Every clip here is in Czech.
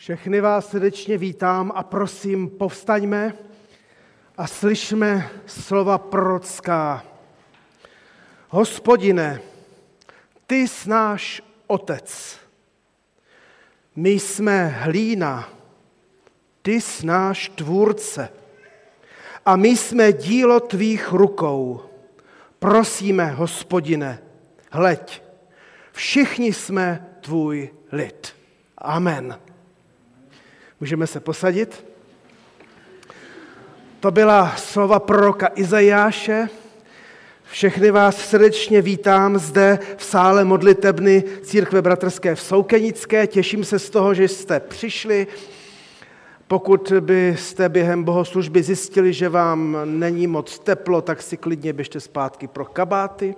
Všechny vás srdečně vítám a prosím, povstaňme a slyšme slova prorocká. Hospodine, ty jsi náš otec. My jsme hlína, ty jsi náš tvůrce. A my jsme dílo tvých rukou. Prosíme, hospodine, hleď, všichni jsme tvůj lid. Amen. Můžeme se posadit? To byla slova proroka Izajáše. Všechny vás srdečně vítám zde v sále modlitebny Církve Bratrské v Soukenické. Těším se z toho, že jste přišli. Pokud byste během bohoslužby zjistili, že vám není moc teplo, tak si klidně běžte zpátky pro kabáty.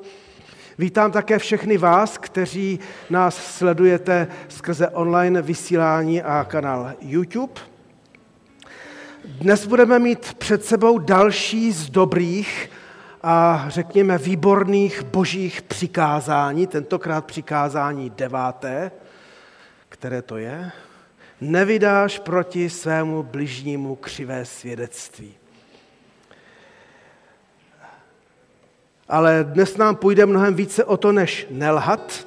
Vítám také všechny vás, kteří nás sledujete skrze online vysílání a kanál YouTube. Dnes budeme mít před sebou další z dobrých a řekněme výborných božích přikázání, tentokrát přikázání deváté, které to je. Nevydáš proti svému bližnímu křivé svědectví. Ale dnes nám půjde mnohem více o to, než nelhat,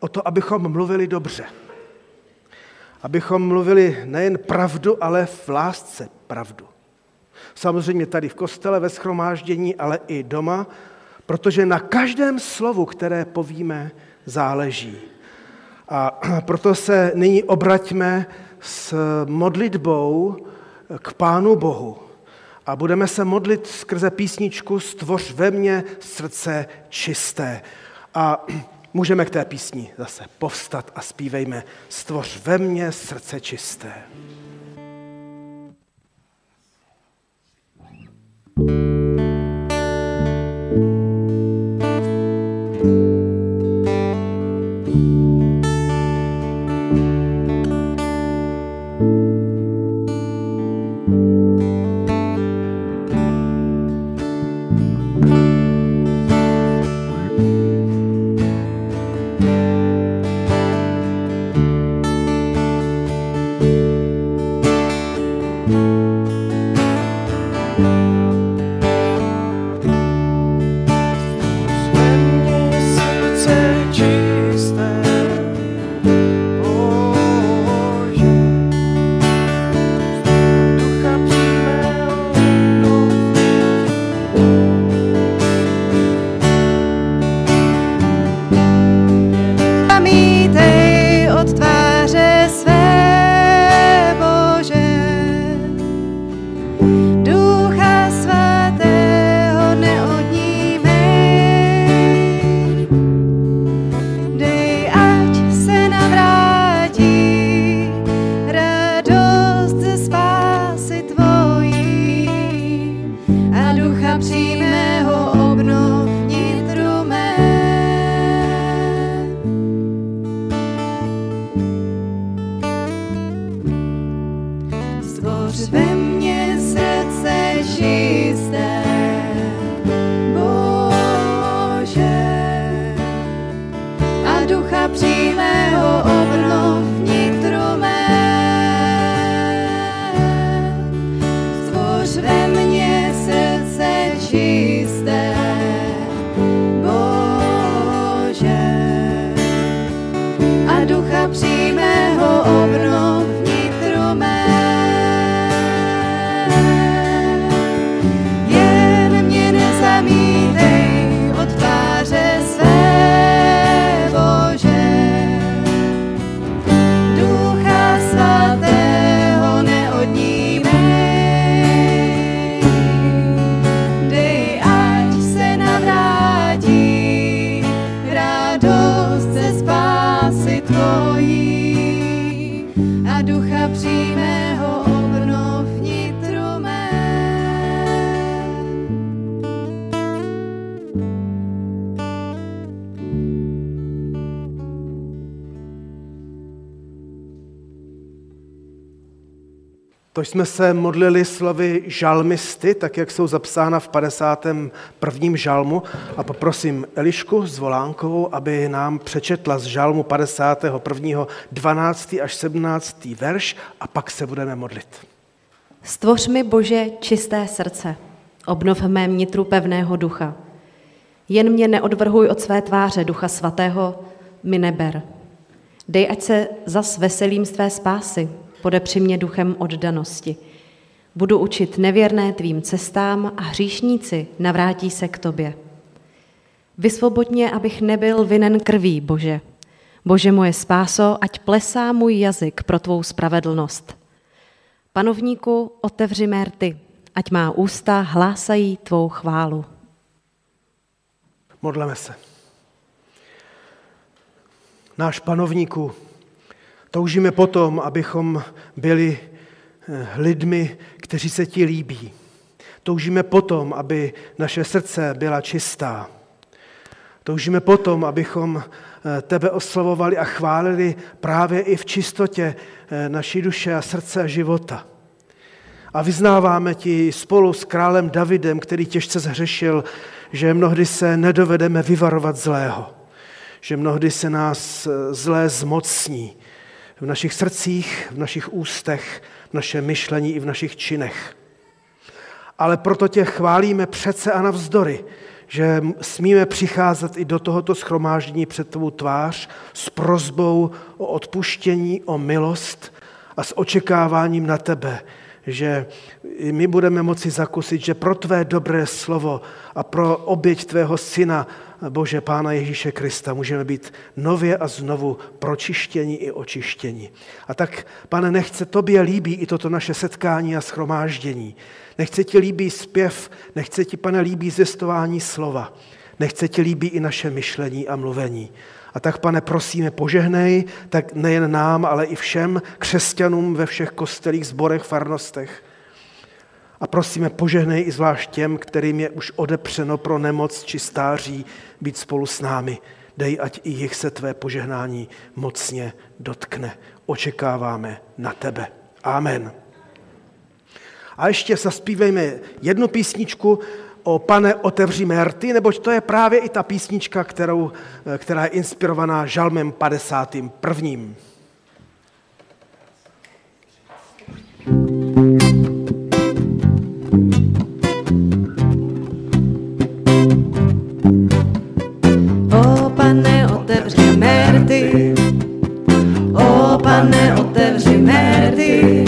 o to, abychom mluvili dobře. Abychom mluvili nejen pravdu, ale v lásce pravdu. Samozřejmě tady v kostele, ve schromáždění, ale i doma, protože na každém slovu, které povíme, záleží. A proto se nyní obraťme s modlitbou k Pánu Bohu a budeme se modlit skrze písničku Stvoř ve mně srdce čisté. A můžeme k té písni zase povstat a zpívejme Stvoř ve mně srdce čisté. To jsme se modlili slovy žalmisty, tak jak jsou zapsána v 51. žalmu. A poprosím Elišku z Volánkovou, aby nám přečetla z žalmu 51. 12. až 17. verš a pak se budeme modlit. Stvoř mi, Bože, čisté srdce, obnov v mém nitru pevného ducha. Jen mě neodvrhuj od své tváře, ducha svatého, mi neber. Dej, ať se zas veselím z tvé spásy, podepři mě duchem oddanosti. Budu učit nevěrné tvým cestám a hříšníci navrátí se k tobě. Vysvobodně, abych nebyl vinen krví, Bože. Bože moje spáso, ať plesá můj jazyk pro tvou spravedlnost. Panovníku, otevři mé rty, ať má ústa hlásají tvou chválu. Modleme se. Náš panovníku, toužíme potom, abychom byli eh, lidmi, kteří se ti líbí. Toužíme potom, aby naše srdce byla čistá. Toužíme potom, abychom eh, tebe oslavovali a chválili právě i v čistotě eh, naší duše a srdce a života. A vyznáváme ti spolu s králem Davidem, který těžce zhřešil, že mnohdy se nedovedeme vyvarovat zlého, že mnohdy se nás zlé zmocní v našich srdcích, v našich ústech, v našem myšlení i v našich činech. Ale proto tě chválíme přece a navzdory, že smíme přicházet i do tohoto schromáždění před tvou tvář s prozbou o odpuštění, o milost a s očekáváním na tebe, že my budeme moci zakusit, že pro tvé dobré slovo a pro oběť tvého syna, Bože Pána Ježíše Krista, můžeme být nově a znovu pročištění i očištění. A tak, pane, nechce tobě líbí i toto naše setkání a schromáždění. Nechce ti líbí zpěv, nechce ti, pane, líbí zestování slova. Nechce ti líbí i naše myšlení a mluvení. A tak, pane, prosíme, požehnej, tak nejen nám, ale i všem křesťanům ve všech kostelích, zborech, farnostech. A prosíme, požehnej i zvlášť těm, kterým je už odepřeno pro nemoc či stáří být spolu s námi. Dej, ať i jich se tvé požehnání mocně dotkne. Očekáváme na tebe. Amen. A ještě zaspívejme jednu písničku, o Pane, otevři mé rty, neboť to je právě i ta písnička, kterou, eh, která je inspirovaná žalmem 51. O pane, otevři mé rty,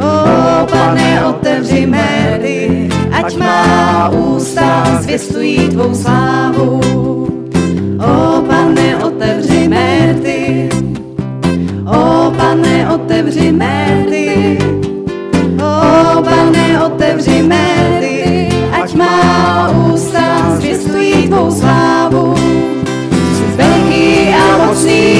o pane, otevři mé rty, ať má ústa zvěstují tvou slávu. O pane, otevři mé rty, o pane, otevři mé rty, o pane, otevři mé rty, ať má ústa zvěstují tvou slávu. Jsi veliký a mocný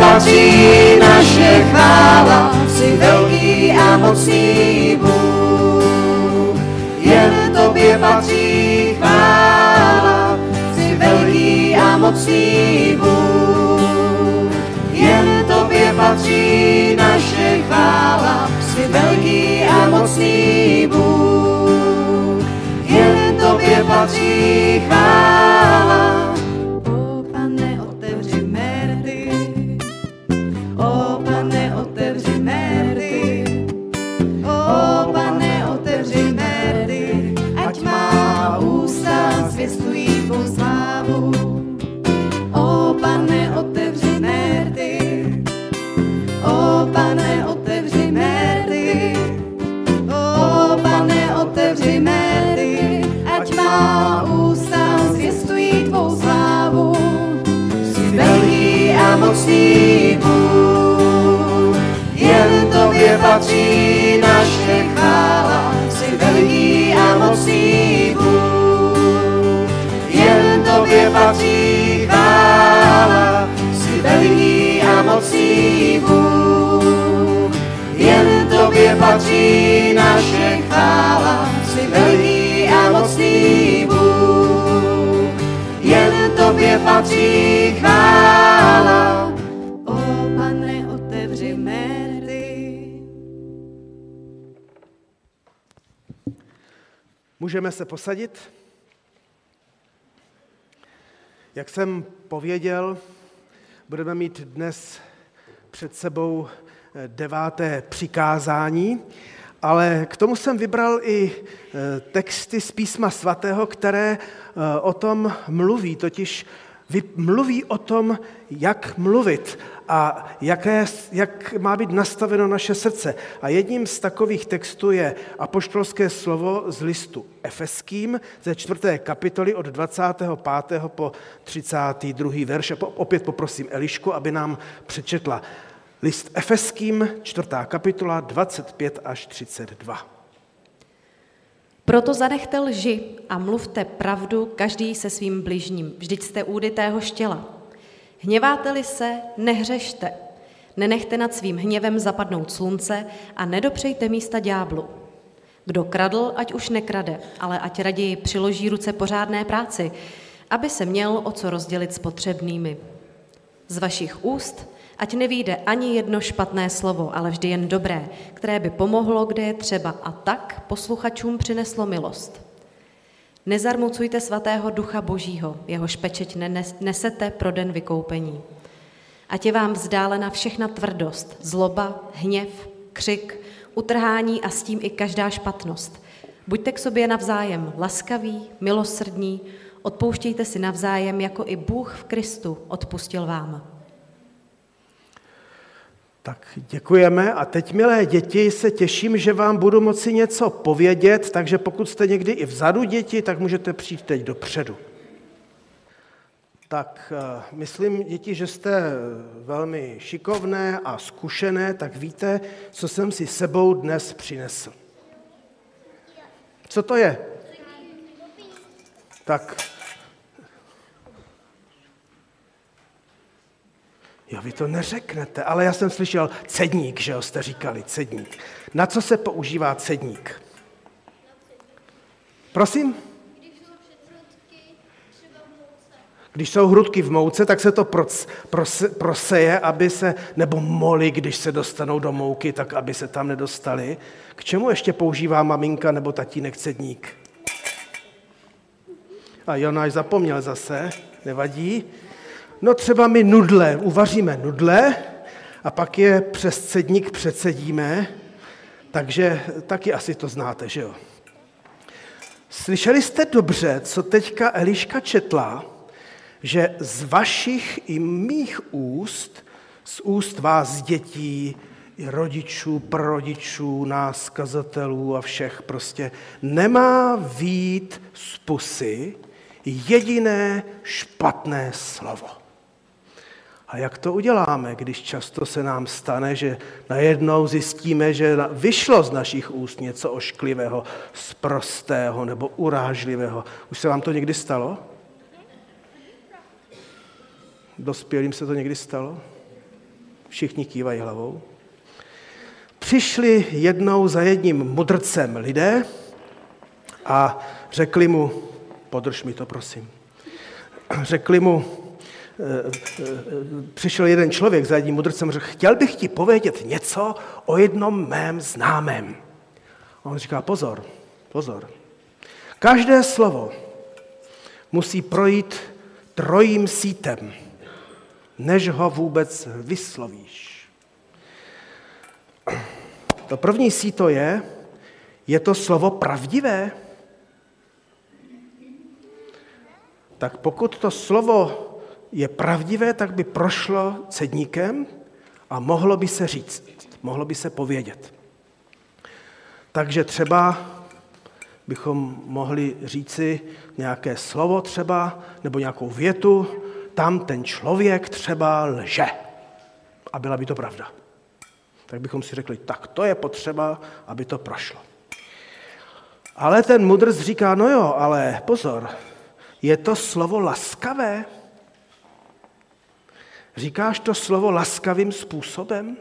patří naše chvála, jsi velký a mocný Bůh. Jen tobě patří chvála, jsi velký a mocný Bůh. Jen tobě patří naše chvála, jsi velký a mocný Bůh. Jen tobě patří chvála. Bůh, jen tobě patří naše chvála. Jsi velký a mocný Bůh, jen tobě patří chvála. Jsi velký a mocný Bůh, jen tobě patří naše chvála. Jsi velký a mocný Bůh, jen tobě patří chvála. Můžeme se posadit. Jak jsem pověděl, budeme mít dnes před sebou eh, deváté přikázání, ale k tomu jsem vybral i eh, texty z písma svatého, které eh, o tom mluví, totiž mluví o tom, jak mluvit a jaké, jak má být nastaveno naše srdce. A jedním z takových textů je apoštolské slovo z listu Efeským ze čtvrté kapitoly od 25. po 32. verš. Opět poprosím Elišku, aby nám přečetla list Efeským, čtvrtá kapitola, 25 až 32. Proto zanechte lži a mluvte pravdu každý se svým bližním. Vždyť jste údy téhož těla. Hněváte-li se, nehřešte. Nenechte nad svým hněvem zapadnout slunce a nedopřejte místa ďáblu. Kdo kradl, ať už nekrade, ale ať raději přiloží ruce pořádné práci, aby se měl o co rozdělit s potřebnými. Z vašich úst ať nevíde ani jedno špatné slovo, ale vždy jen dobré, které by pomohlo, kde je třeba a tak posluchačům přineslo milost. Nezarmucujte svatého ducha božího, jehož pečeť nesete pro den vykoupení. Ať je vám vzdálena všechna tvrdost, zloba, hněv, křik, utrhání a s tím i každá špatnost. Buďte k sobě navzájem laskaví, milosrdní, odpouštějte si navzájem, jako i Bůh v Kristu odpustil vám. Tak děkujeme a teď, milé děti, se těším, že vám budu moci něco povědět, takže pokud jste někdy i vzadu děti, tak můžete přijít teď dopředu. Tak eh, myslím, děti, že jste velmi šikovné a zkušené, tak víte, co jsem si sebou dnes přinesl. Co to je? Tak Jo, vy to neřeknete, ale já jsem slyšel cedník, že jo, jste říkali, cedník. Na co se používá cedník? Prosím? Když jsou hrudky v mouce, tak se to prose, proseje, aby se, nebo moly, když se dostanou do mouky, tak aby se tam nedostali. K čemu ještě používá maminka nebo tatínek cedník? A Jonáš zapomněl zase, nevadí. No třeba my nudle, uvaříme nudle a pak je přes cedník předsedíme, takže taky asi to znáte, že jo? Slyšeli jste dobře, co teďka Eliška četla, že z vašich i mých úst, z úst vás dětí, rodičů, prarodičů, nás, kazatelů a všech prostě, nemá vít z pusy jediné špatné slovo. A jak to uděláme, když často se nám stane, že najednou zjistíme, že vyšlo z našich úst něco ošklivého, sprostého nebo urážlivého? Už se vám to někdy stalo? Dospělým se to někdy stalo? Všichni kývají hlavou. Přišli jednou za jedním mudrcem lidé a řekli mu, podrž mi to prosím, řekli mu, přišel jeden člověk za jedním mudrcem a řekl, chtěl bych ti povědět něco o jednom mém známém. A on říká, pozor, pozor. Každé slovo musí projít trojím sítem, než ho vůbec vyslovíš. To první síto je, je to slovo pravdivé? Tak pokud to slovo je pravdivé, tak by prošlo cedníkem a mohlo by se říct, mohlo by se povědět. Takže třeba bychom mohli říci nějaké slovo třeba, nebo nějakou větu, tam ten člověk třeba lže. A byla by to pravda. Tak bychom si řekli, tak to je potřeba, aby to prošlo. Ale ten mudrc říká, no jo, ale pozor, je to slovo laskavé? Říkáš to slovo laskavým způsobem?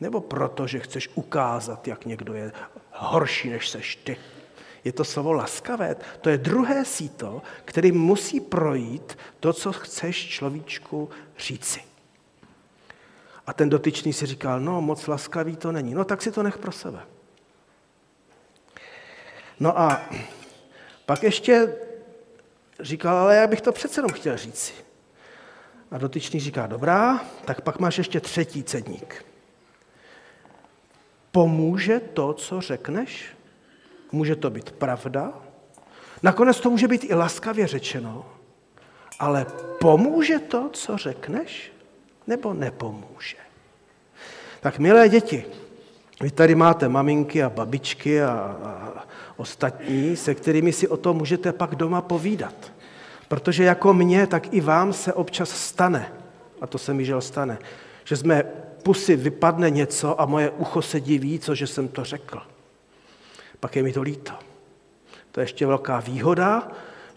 Nebo proto, že chceš ukázat, jak někdo je horší, než seš ty? Je to slovo laskavé. To je druhé síto, který musí projít to, co chceš človíčku říci. A ten dotyčný si říkal, no moc laskavý to není. No tak si to nech pro sebe. No a pak ještě říkal, ale já bych to přece jenom chtěl říci. A dotyčný říká, dobrá, tak pak máš ještě třetí cedník. Pomůže to, co řekneš? Může to být pravda? Nakonec to může být i laskavě řečeno, ale pomůže to, co řekneš, nebo nepomůže? Tak milé děti, vy tady máte maminky a babičky a, a ostatní, se kterými si o tom můžete pak doma povídat. Protože jako mně, tak i vám se občas stane, a to se mi žel stane, že z mé pusy vypadne něco a moje ucho se diví, co že jsem to řekl. Pak je mi to líto. To je ještě velká výhoda,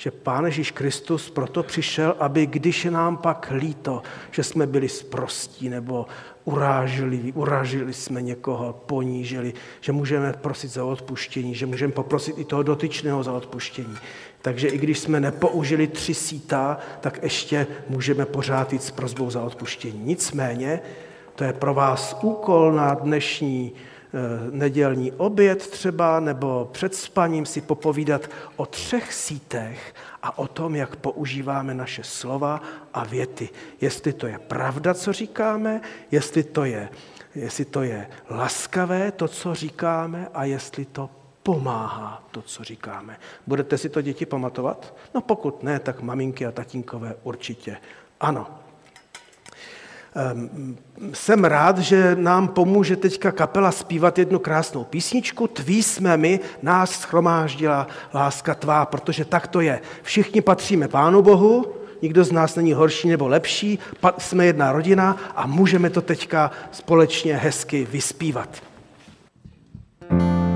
že Pán Ježíš Kristus proto přišel, aby když je nám pak líto, že jsme byli sprostí nebo urážili, uražili jsme někoho, ponížili, že můžeme prosit za odpuštění, že můžeme poprosit i toho dotyčného za odpuštění. Takže i když jsme nepoužili tři síta, tak ještě můžeme pořád jít s prozbou za odpuštění. Nicméně, to je pro vás úkol na dnešní nedělní oběd třeba, nebo před spaním si popovídat o třech sítech a o tom, jak používáme naše slova a věty. Jestli to je pravda, co říkáme, jestli to je, jestli to je laskavé, to, co říkáme, a jestli to pomáhá to, co říkáme. Budete si to děti pamatovat? No pokud ne, tak maminky a tatínkové určitě ano. Ehm, jsem rád, že nám pomůže teďka kapela zpívat jednu krásnou písničku. Tví jsme my, nás schromáždila láska tvá, protože tak to je. Všichni patříme Pánu Bohu, nikdo z nás není horší nebo lepší, jsme jedna rodina a můžeme to teďka společně hezky vyspívat. Teď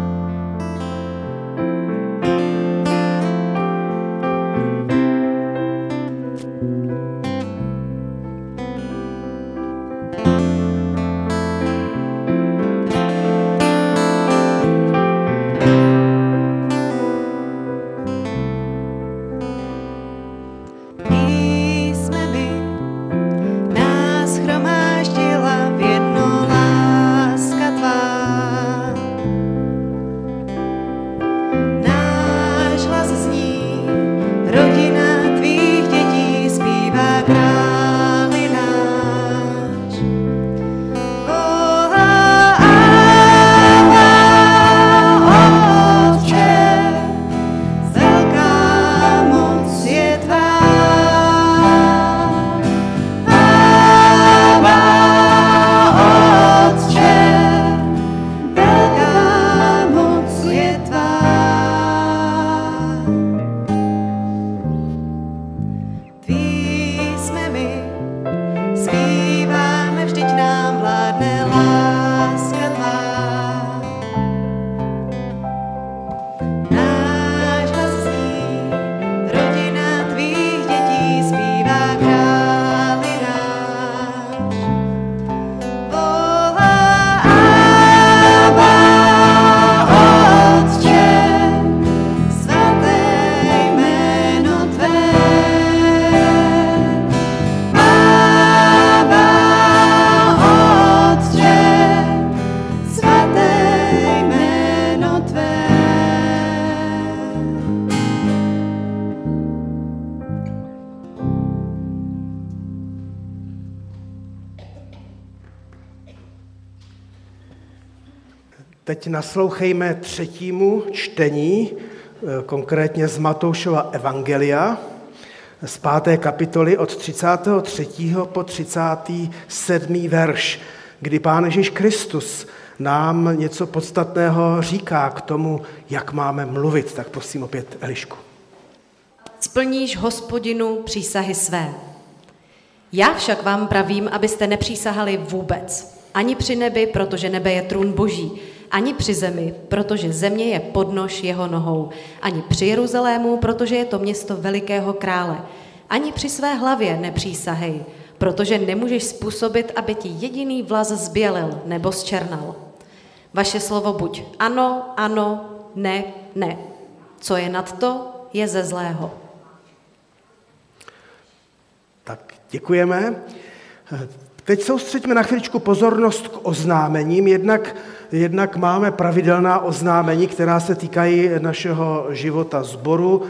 naslouchejme třetímu čtení, eh, konkrétně z Matoušova Evangelia, z páté kapitoly od 33. po 37. verš, kdy Pán Ježíš Kristus nám něco podstatného říká k tomu, jak máme mluvit. Tak prosím opět Elišku. Splníš hospodinu přísahy své. Já však vám pravím, abyste nepřísahali vůbec. Ani při nebi, protože nebe je trůn boží, ani při zemi, protože země je podnož jeho nohou, ani při Jeruzalému, protože je to město velikého krále, ani při své hlavě nepřísahej, protože nemůžeš způsobit, aby ti jediný vlas zbělil nebo zčernal. Vaše slovo buď ano, ano, ne, ne. Co je nad to, je ze zlého. Tak děkujeme. Teď soustřeďme na chvíličku pozornost k oznámením. Jednak, jednak máme pravidelná oznámení, která se týkají našeho života zboru.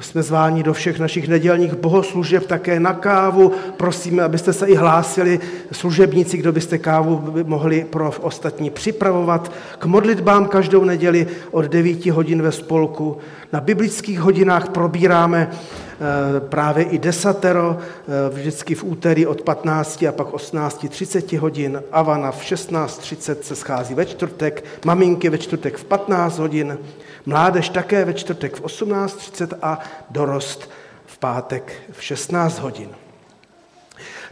Jsme zváni do všech našich nedělních bohoslužeb, také na kávu. Prosíme, abyste se i hlásili služebníci, kdo byste kávu mohli pro ostatní připravovat. K modlitbám každou neděli od 9 hodin ve spolku. Na biblických hodinách probíráme Eh, právě i desatero, eh, vždycky v úterý od 15 a pak 18.30 hodin, Avana v 16.30 se schází ve čtvrtek, maminky ve čtvrtek v 15 hodin, mládež také ve čtvrtek v 18.30 a dorost v pátek v 16 hodin.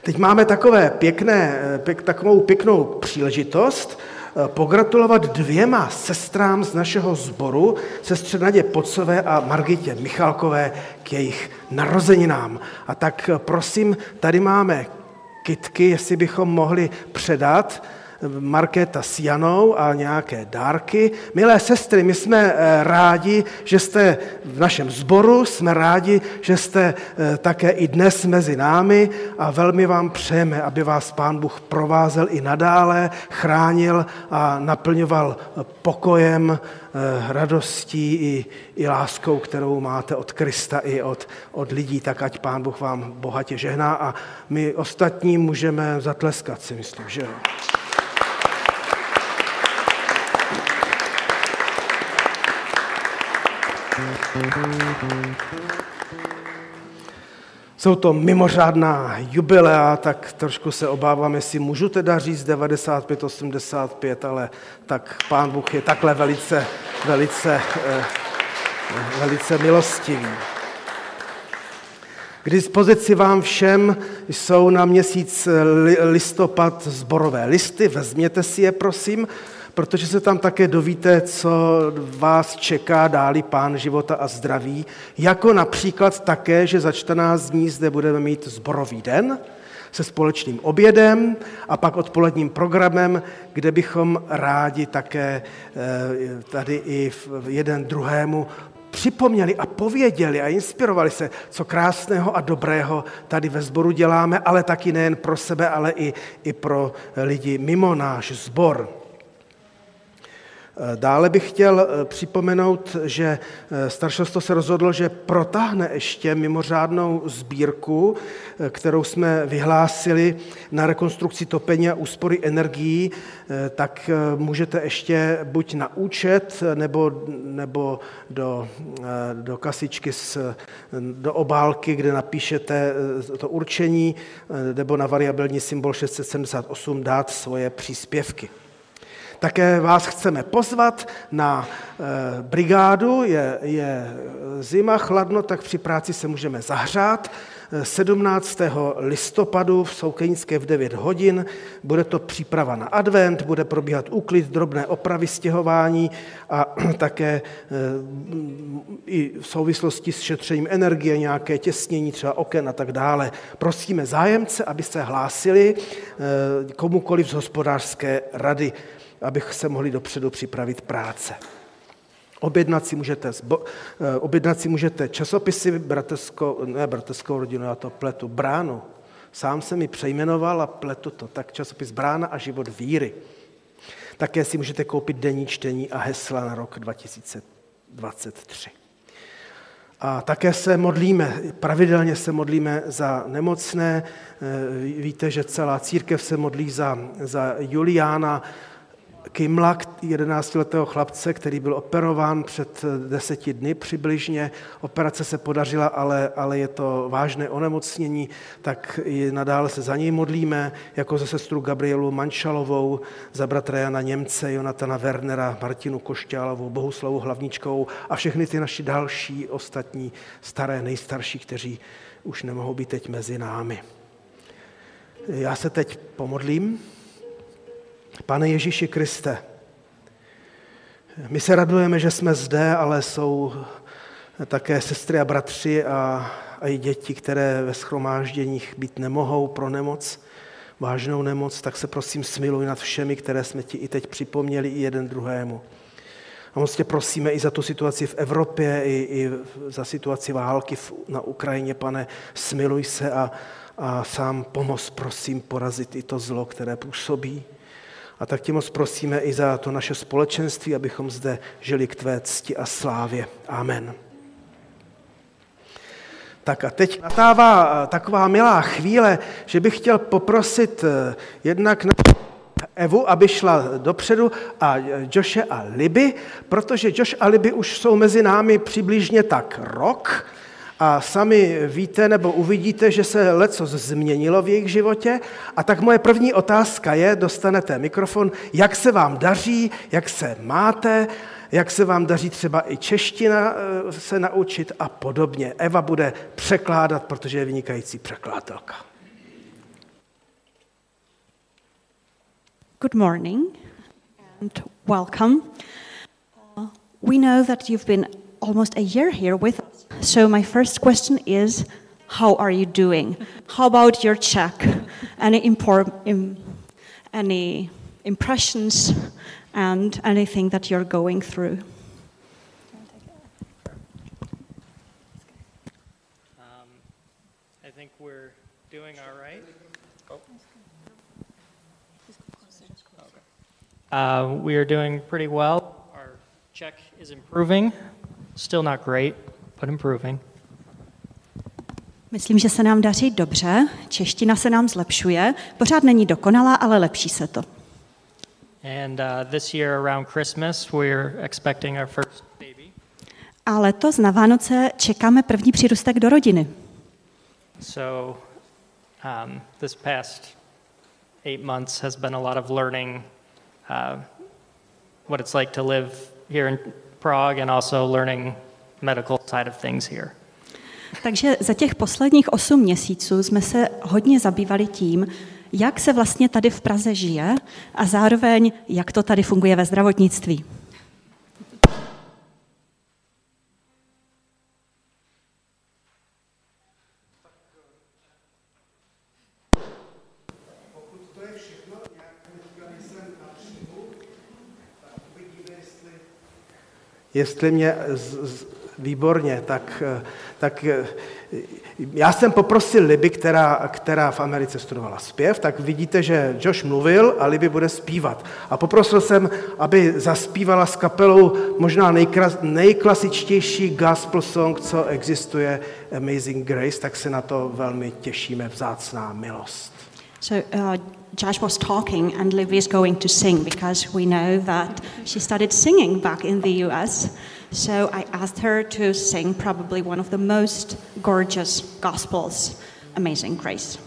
Teď máme takové pěkné, pěk, takovou pěknou příležitost, Eh, pogratulovat dvěma sestrám z našeho sboru, sestře Nadě Pocové a Margitě Michalkové k jejich narozeninám. A tak eh, prosím, tady máme kitky, jestli bychom mohli předat Markéta s Janou a nějaké dárky. Milé sestry, my jsme eh, rádi, že jste v našem sboru, jsme rádi, že jste eh, také i dnes mezi námi a velmi vám přejeme, aby vás Pán Bůh provázel i nadále, chránil a naplňoval pokojem, eh, radostí i, i láskou, kterou máte od Krista i od, od lidí, tak ať Pán Bůh vám bohatě žehná a my ostatní můžeme zatleskat si myslím, že jo. Jsou to mimořádná jubilea, tak trošku se obávám, jestli můžu teda říct 95, 85, ale tak pán Bůh je takhle velice, velice, eh, velice milostivý. K dispozici vám všem jsou na měsíc listopad zborové listy, vezměte si je, prosím protože se tam také dovíte, co vás čeká dáli pán života a zdraví, jako například také, že za 14 dní zde budeme mít zborový den se společným obědem a pak odpoledním programem, kde bychom rádi také eh, tady i jeden druhému připomněli a pověděli a inspirovali se, co krásného a dobrého tady ve sboru děláme, ale taky nejen pro sebe, ale i, i pro lidi mimo náš sbor. Dále bych chtěl eh, připomenout, že eh, staršostvo se rozhodlo, že protáhne ještě mimořádnou sbírku, eh, kterou jsme vyhlásili na rekonstrukci topení a úspory energií, tak můžete ještě buď na účet nebo, nebo do, do kasičky, s, do obálky, kde napíšete to určení, nebo na variabilní symbol 678 dát svoje příspěvky. Také vás chceme pozvat na eh, brigádu, je, je zima, chladno, tak při práci se můžeme zahřát. 17. listopadu v Soukeňské v 9 hodin. Bude to příprava na advent, bude probíhat úklid, drobné opravy, stěhování a také eh, i v souvislosti s šetřením energie, nějaké těsnění třeba oken a tak dále. Prosíme zájemce, aby se hlásili eh, komukoliv z hospodářské rady abych se mohli dopředu připravit práce. Objednat si můžete, zbo, eh, objednat si můžete časopisy bratrskou, ne bratrskou rodinu, já to pletu, Bránu. Sám se mi přejmenoval a pletu to, tak časopis Brána a život víry. Také si můžete koupit denní čtení a hesla na rok 2023. A také se modlíme, pravidelně se modlíme za nemocné. Eh, víte, že celá církev se modlí za, za Juliána, Kimla, 11-letého chlapce, který byl operován před deseti dny přibližně. Operace se podařila, ale, ale je to vážné onemocnění, tak i nadále se za něj modlíme, jako za sestru Gabrielu Manšalovou, za bratra Jana Němce, Jonatana Wernera, Martinu Košťálovou, Bohuslavu Hlavničkovou a všechny ty naši další ostatní staré, nejstarší, kteří už nemohou být teď mezi námi. Já se teď pomodlím. Pane Ježíši Kriste, my se radujeme, že jsme zde, ale jsou také sestry a bratři a, a i děti, které ve schromážděních být nemohou pro nemoc, vážnou nemoc, tak se prosím smiluj nad všemi, které jsme ti i teď připomněli i jeden druhému. A moc tě prosíme i za tu situaci v Evropě, i, i za situaci války na Ukrajině, pane, smiluj se a, a sám pomoz, prosím, porazit i to zlo, které působí. A tak tě moc prosíme i za to naše společenství, abychom zde žili k tvé cti a slávě. Amen. Tak a teď natává taková milá chvíle, že bych chtěl poprosit eh, jednak na Evu, aby šla dopředu a Joshe a Liby, protože Josh a Liby už jsou mezi námi přibližně tak rok a sami víte nebo uvidíte, že se leco změnilo v jejich životě. A tak moje první otázka je, dostanete mikrofon, jak se vám daří, jak se máte, jak se vám daří třeba i čeština eh, se naučit a podobně. Eva bude překládat, protože je vynikající překladatelka. Good morning and welcome. Uh, we know that you've been almost a year here with us. So, my first question is How are you doing? How about your Czech? Any, impor- Im- any impressions and anything that you're going through? Um, I think we're doing all right. Uh, we are doing pretty well. Our check is improving. Still not great, but improving. Myslím, že se nám daří dobře, čeština se nám zlepšuje, pořád není dokonalá, ale lepší se to. And uh, this year around Christmas, we're expecting our first baby. A letos na Vánoce čekáme první přírůstek do rodiny. So um, this past eight months has been a lot of learning uh, what it's like to live here in Prague and also learning medical side of things here. Takže za těch posledních osm měsíců jsme se hodně zabývali tím, jak se vlastně tady v Praze žije a zároveň, jak to tady funguje ve zdravotnictví. Jestli mě z, z, výborně, tak, tak já jsem poprosil Liby, která, která v Americe studovala zpěv, tak vidíte, že Josh mluvil a Liby bude zpívat. A poprosil jsem, aby zaspívala s kapelou možná nejkras, nejklasičtější gospel song, co existuje, Amazing Grace, tak se na to velmi těšíme, vzácná milost. So uh, Josh was talking, and Liv is going to sing because we know that she started singing back in the US. So I asked her to sing probably one of the most gorgeous gospels, Amazing Grace.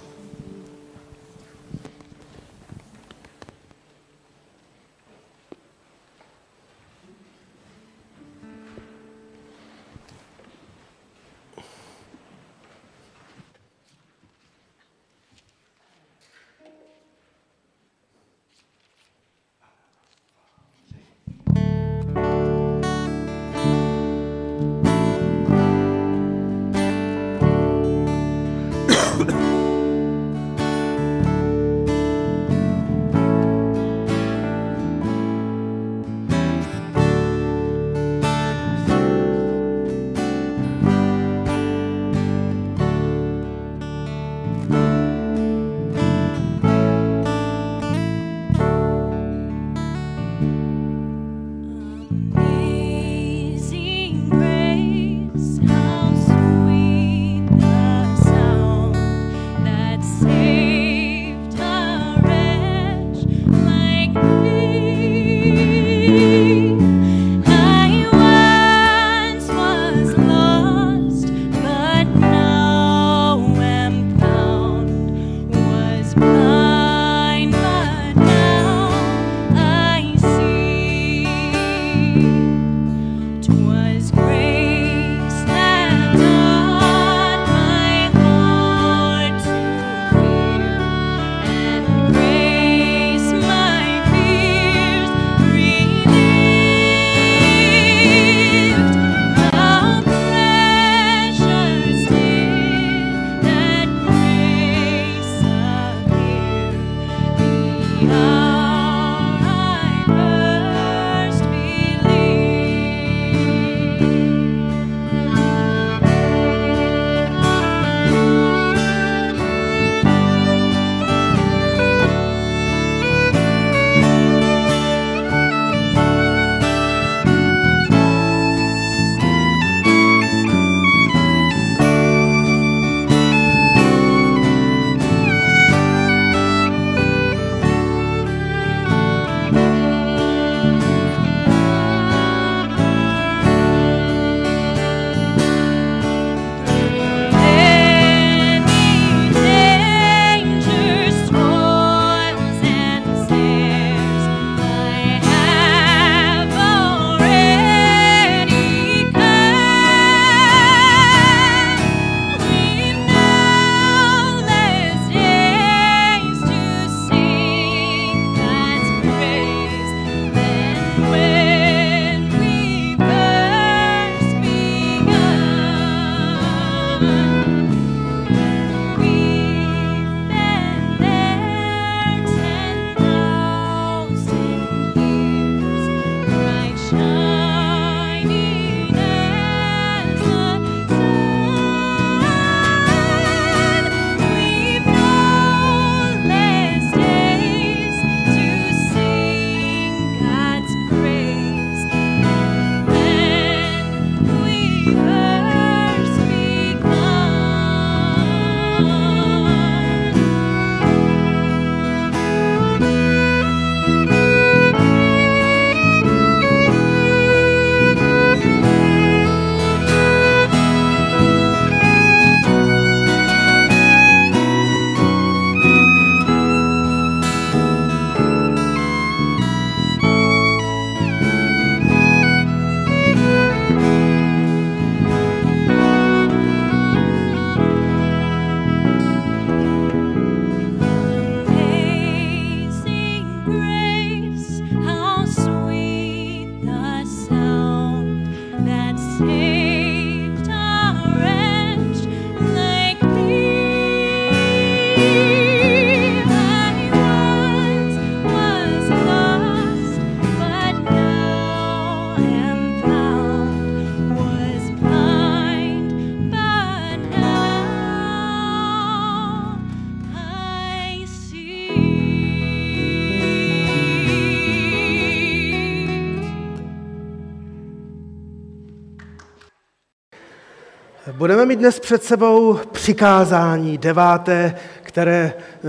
Budeme mít dnes před sebou přikázání deváté, které eh,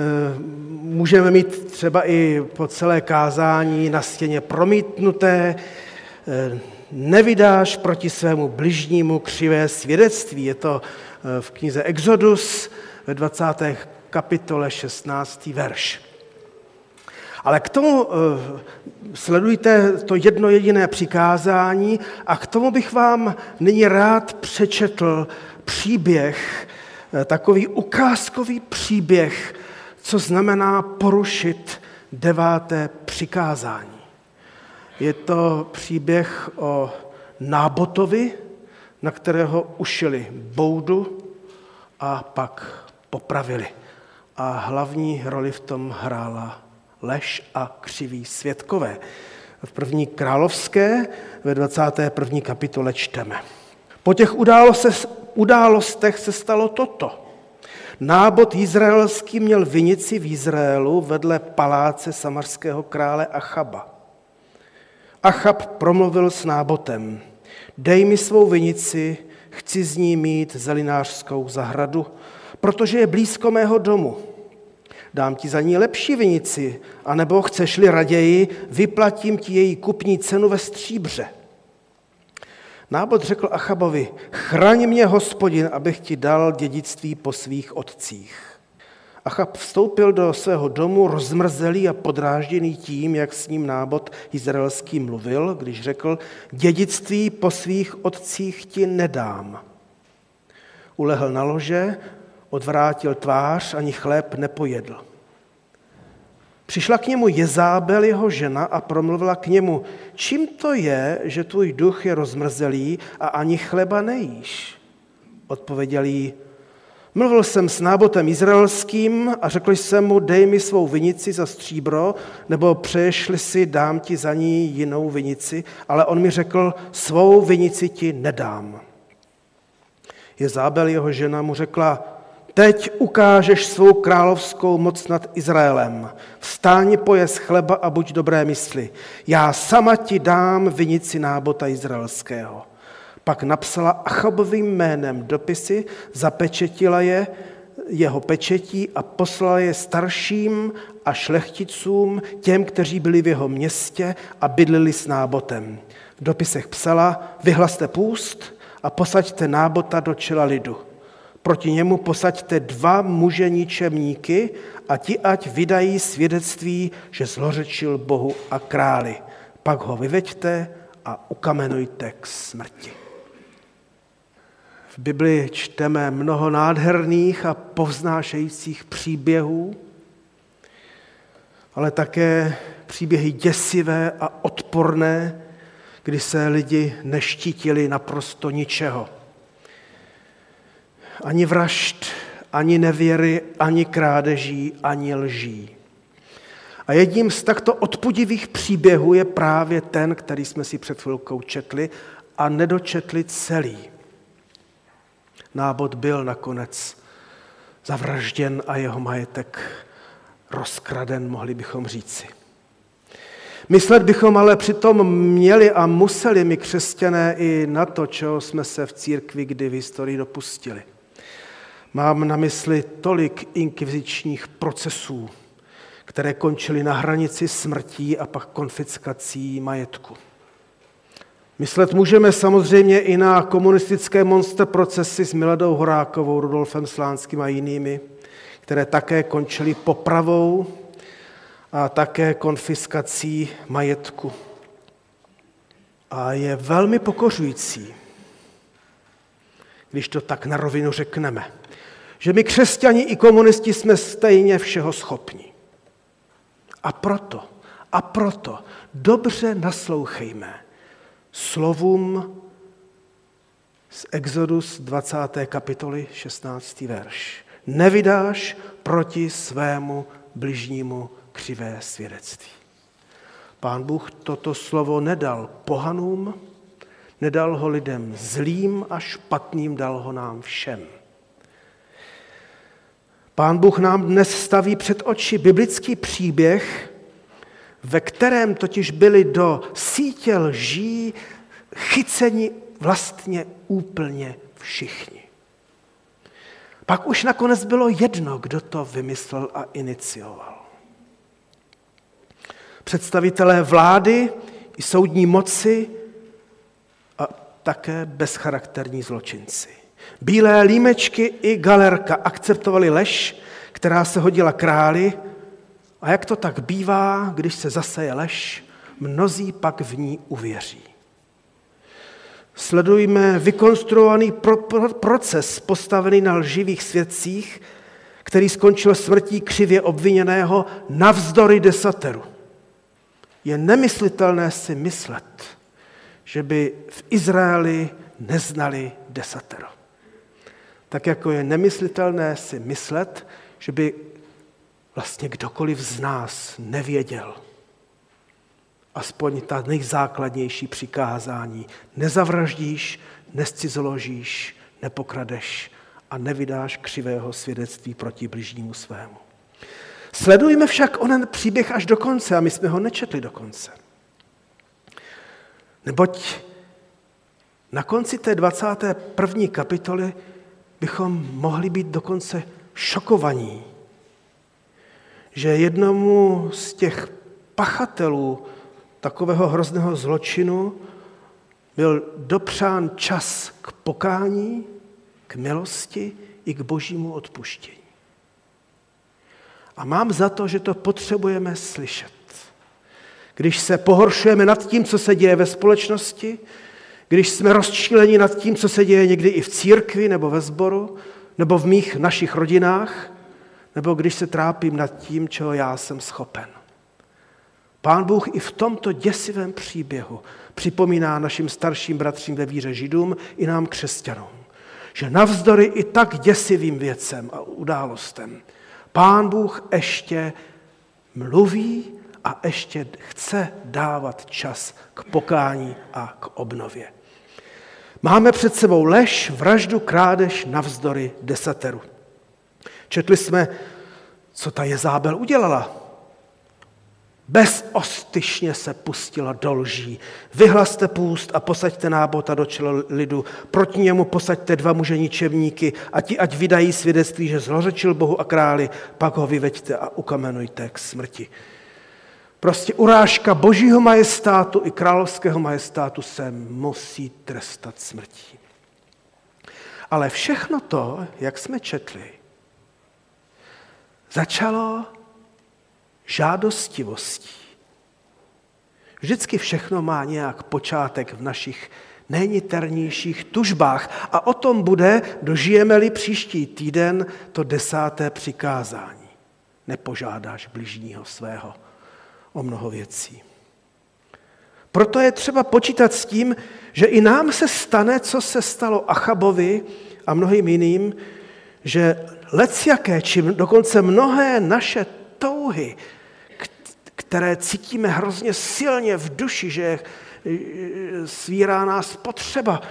můžeme mít třeba i po celé kázání na stěně promítnuté. Eh, nevydáš proti svému bližnímu křivé svědectví. Je to eh, v knize Exodus ve 20. kapitole 16. verš. Ale k tomu eh, sledujte to jedno jediné přikázání a k tomu bych vám nyní rád přečetl příběh, eh, takový ukázkový příběh, co znamená porušit deváté přikázání. Je to příběh o Nábotovi, na kterého ušili boudu a pak popravili. A hlavní roli v tom hrála lež a křiví světkové. V první královské ve 21. kapitole čteme. Po těch událostech se stalo toto. Nábod izraelský měl vinici v Izraelu vedle paláce samarského krále Achaba. Achab promluvil s Nábotem. Dej mi svou vinici, chci z ní mít zelinářskou zahradu, protože je blízko mého domu dám ti za ní lepší vinici, anebo chceš-li raději, vyplatím ti její kupní cenu ve stříbře. Nábod řekl Achabovi, chraň mě, hospodin, abych ti dal dědictví po svých otcích. Achab vstoupil do svého domu rozmrzelý a podrážděný tím, jak s ním nábod izraelský mluvil, když řekl, dědictví po svých otcích ti nedám. Ulehl na lože odvrátil tvář, ani chléb nepojedl. Přišla k němu Jezábel, jeho žena, a promluvila k němu, čím to je, že tvůj duch je rozmrzelý a ani chleba nejíš? Odpověděl jí, mluvil jsem s nábotem izraelským a řekl jsem mu, dej mi svou vinici za stříbro, nebo přeješli si, dám ti za ní jinou vinici, ale on mi řekl, svou vinici ti nedám. Jezábel, jeho žena, mu řekla, Teď ukážeš svou královskou moc nad Izraelem. Vstáň, pojez chleba a buď dobré mysli. Já sama ti dám vinici nábota izraelského. Pak napsala Achabovým jménem dopisy, zapečetila je jeho pečetí a poslala je starším a šlechticům, těm, kteří byli v jeho městě a bydlili s nábotem. V dopisech psala, vyhlaste půst a posaďte nábota do čela lidu. Proti němu posaďte dva muže ničemníky a ti ať vydají svědectví, že zlořečil Bohu a králi. Pak ho vyveďte a ukamenujte k smrti. V Bibli čteme mnoho nádherných a povznášejících příběhů, ale také příběhy děsivé a odporné, kdy se lidi neštítili naprosto ničeho ani vražd, ani nevěry, ani krádeží, ani lží. A jedním z takto odpudivých příběhů je právě ten, který jsme si před chvilkou četli a nedočetli celý. Nábod byl nakonec zavražděn a jeho majetek rozkraden, mohli bychom říci. Myslet bychom ale přitom měli a museli my křesťané i na to, čeho jsme se v církvi kdy v historii dopustili. Mám na mysli tolik inkvizičních procesů, které končily na hranici smrtí a pak konfiskací majetku. Myslet můžeme samozřejmě i na komunistické monster procesy s Miladou Horákovou, Rudolfem Slánským a jinými, které také končily popravou a také konfiskací majetku. A je velmi pokořující, když to tak na rovinu řekneme že my křesťani i komunisti jsme stejně všeho schopni. A proto, a proto dobře naslouchejme slovům z Exodus 20. kapitoly 16. verš. Nevydáš proti svému bližnímu křivé svědectví. Pán Bůh toto slovo nedal pohanům, nedal ho lidem zlým a špatným, dal ho nám všem. Pán Bůh nám dnes staví před oči biblický příběh, ve kterém totiž byli do sítě lží chyceni vlastně úplně všichni. Pak už nakonec bylo jedno, kdo to vymyslel a inicioval. Představitelé vlády i soudní moci a také bezcharakterní zločinci. Bílé límečky i galerka akceptovali lež, která se hodila králi a jak to tak bývá, když se zaseje lež, mnozí pak v ní uvěří. Sledujme vykonstruovaný pro, pro, proces postavený na lživých svědcích, který skončil smrtí křivě obviněného navzdory desateru. Je nemyslitelné si myslet, že by v Izraeli neznali desatero. Tak jako je nemyslitelné si myslet, že by vlastně kdokoliv z nás nevěděl, aspoň ta nejzákladnější přikázání. Nezavraždíš, nescizoložíš, nepokradeš a nevydáš křivého svědectví proti bližnímu svému. Sledujme však onen příběh až do konce a my jsme ho nečetli do konce. Neboť na konci té 21. kapitoly bychom mohli být dokonce šokovaní, že jednomu z těch pachatelů takového hrozného zločinu byl dopřán čas k pokání, k milosti i k božímu odpuštění. A mám za to, že to potřebujeme slyšet. Když se pohoršujeme nad tím, co se děje ve společnosti, když jsme rozčíleni nad tím, co se děje někdy i v církvi nebo ve sboru, nebo v mých našich rodinách, nebo když se trápím nad tím, čeho já jsem schopen. Pán Bůh i v tomto děsivém příběhu připomíná našim starším bratřím ve víře židům i nám křesťanům, že navzdory i tak děsivým věcem a událostem Pán Bůh ještě mluví a ještě chce dávat čas k pokání a k obnově. Máme před sebou lež, vraždu, krádež navzdory desateru. Četli jsme, co ta Jezábel udělala. Bezostyšně se pustila do lží. Vyhlaste půst a posaďte nábota do čela lidu. Proti němu posaďte dva muže ničevníky a ti ať vydají svědectví, že zlořečil Bohu a králi, pak ho vyveďte a ukamenujte k smrti. Prostě urážka božího majestátu i královského majestátu se musí trestat smrtí. Ale všechno to, jak jsme četli, začalo žádostivostí. Vždycky všechno má nějak počátek v našich nejniternějších tužbách. A o tom bude, dožijeme-li příští týden, to desáté přikázání. Nepožádáš bližního svého o mnoho věcí. Proto je třeba počítat s tím, že i nám se stane, co se stalo Achabovi a mnohým jiným, že leciaké, či dokonce mnohé naše touhy, které cítíme hrozně silně v duši, že e, svírá nás potřeba,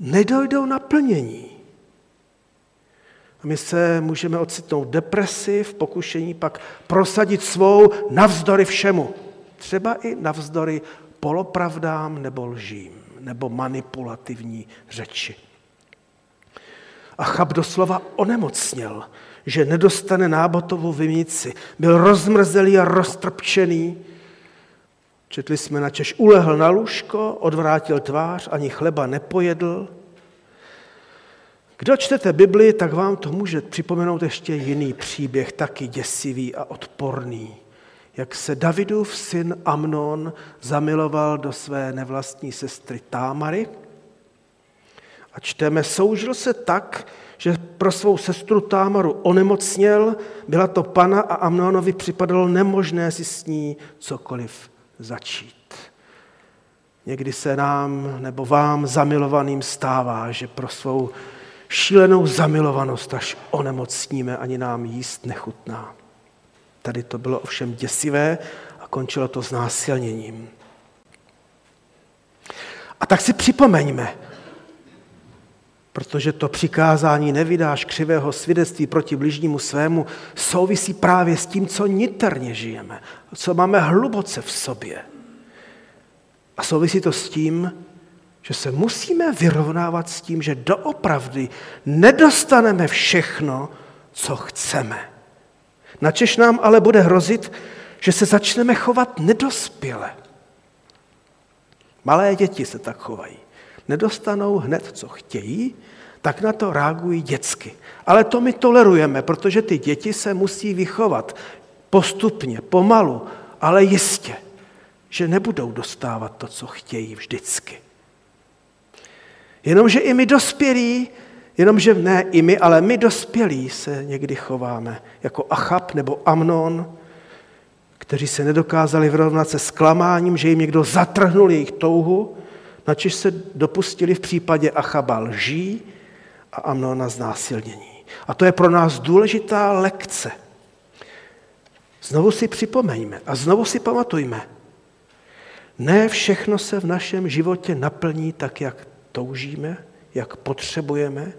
nedojdou naplnění. My se můžeme ocitnout depresi, v pokušení pak prosadit svou navzdory všemu. Třeba i navzdory polopravdám nebo lžím, nebo manipulativní řeči. A Chab doslova onemocněl že nedostane nábotovou vinici. Byl rozmrzelý a roztrpčený. Četli jsme na Češ, ulehl na lůžko, odvrátil tvář, ani chleba nepojedl. Kdo čtete Bibli, tak vám to může připomenout ještě jiný příběh, taky děsivý a odporný. Jak se Davidův syn Amnon zamiloval do své nevlastní sestry Támary. A čteme, soužil se tak, že pro svou sestru Támaru onemocněl, byla to pana a Amnonovi připadalo nemožné si s ní cokoliv začít. Někdy se nám nebo vám zamilovaným stává, že pro svou šílenou zamilovanost, až onemocníme, ani nám jíst nechutná. Tady to bylo ovšem děsivé a končilo to znásilněním. A tak si připomeňme, protože to přikázání nevydáš křivého svědectví proti bližnímu svému, souvisí právě s tím, co niterně žijeme, co máme hluboce v sobě. A souvisí to s tím, že se musíme vyrovnávat s tím, že doopravdy nedostaneme všechno, co chceme. Načež nám ale bude hrozit, že se začneme chovat nedospěle. Malé děti se tak chovají. Nedostanou hned, co chtějí, tak na to reagují dětsky. Ale to my tolerujeme, protože ty děti se musí vychovat postupně, pomalu, ale jistě, že nebudou dostávat to, co chtějí vždycky. Jenomže i my dospělí, jenomže ne i my, ale my dospělí se někdy chováme jako Achab nebo Amnon, kteří se nedokázali vyrovnat se zklamáním, že jim někdo zatrhnul jejich touhu, načež se dopustili v případě Achaba lží a Amnona znásilnění. A to je pro nás důležitá lekce. Znovu si připomeňme a znovu si pamatujme. Ne všechno se v našem životě naplní tak, jak toužíme, jak potřebujeme.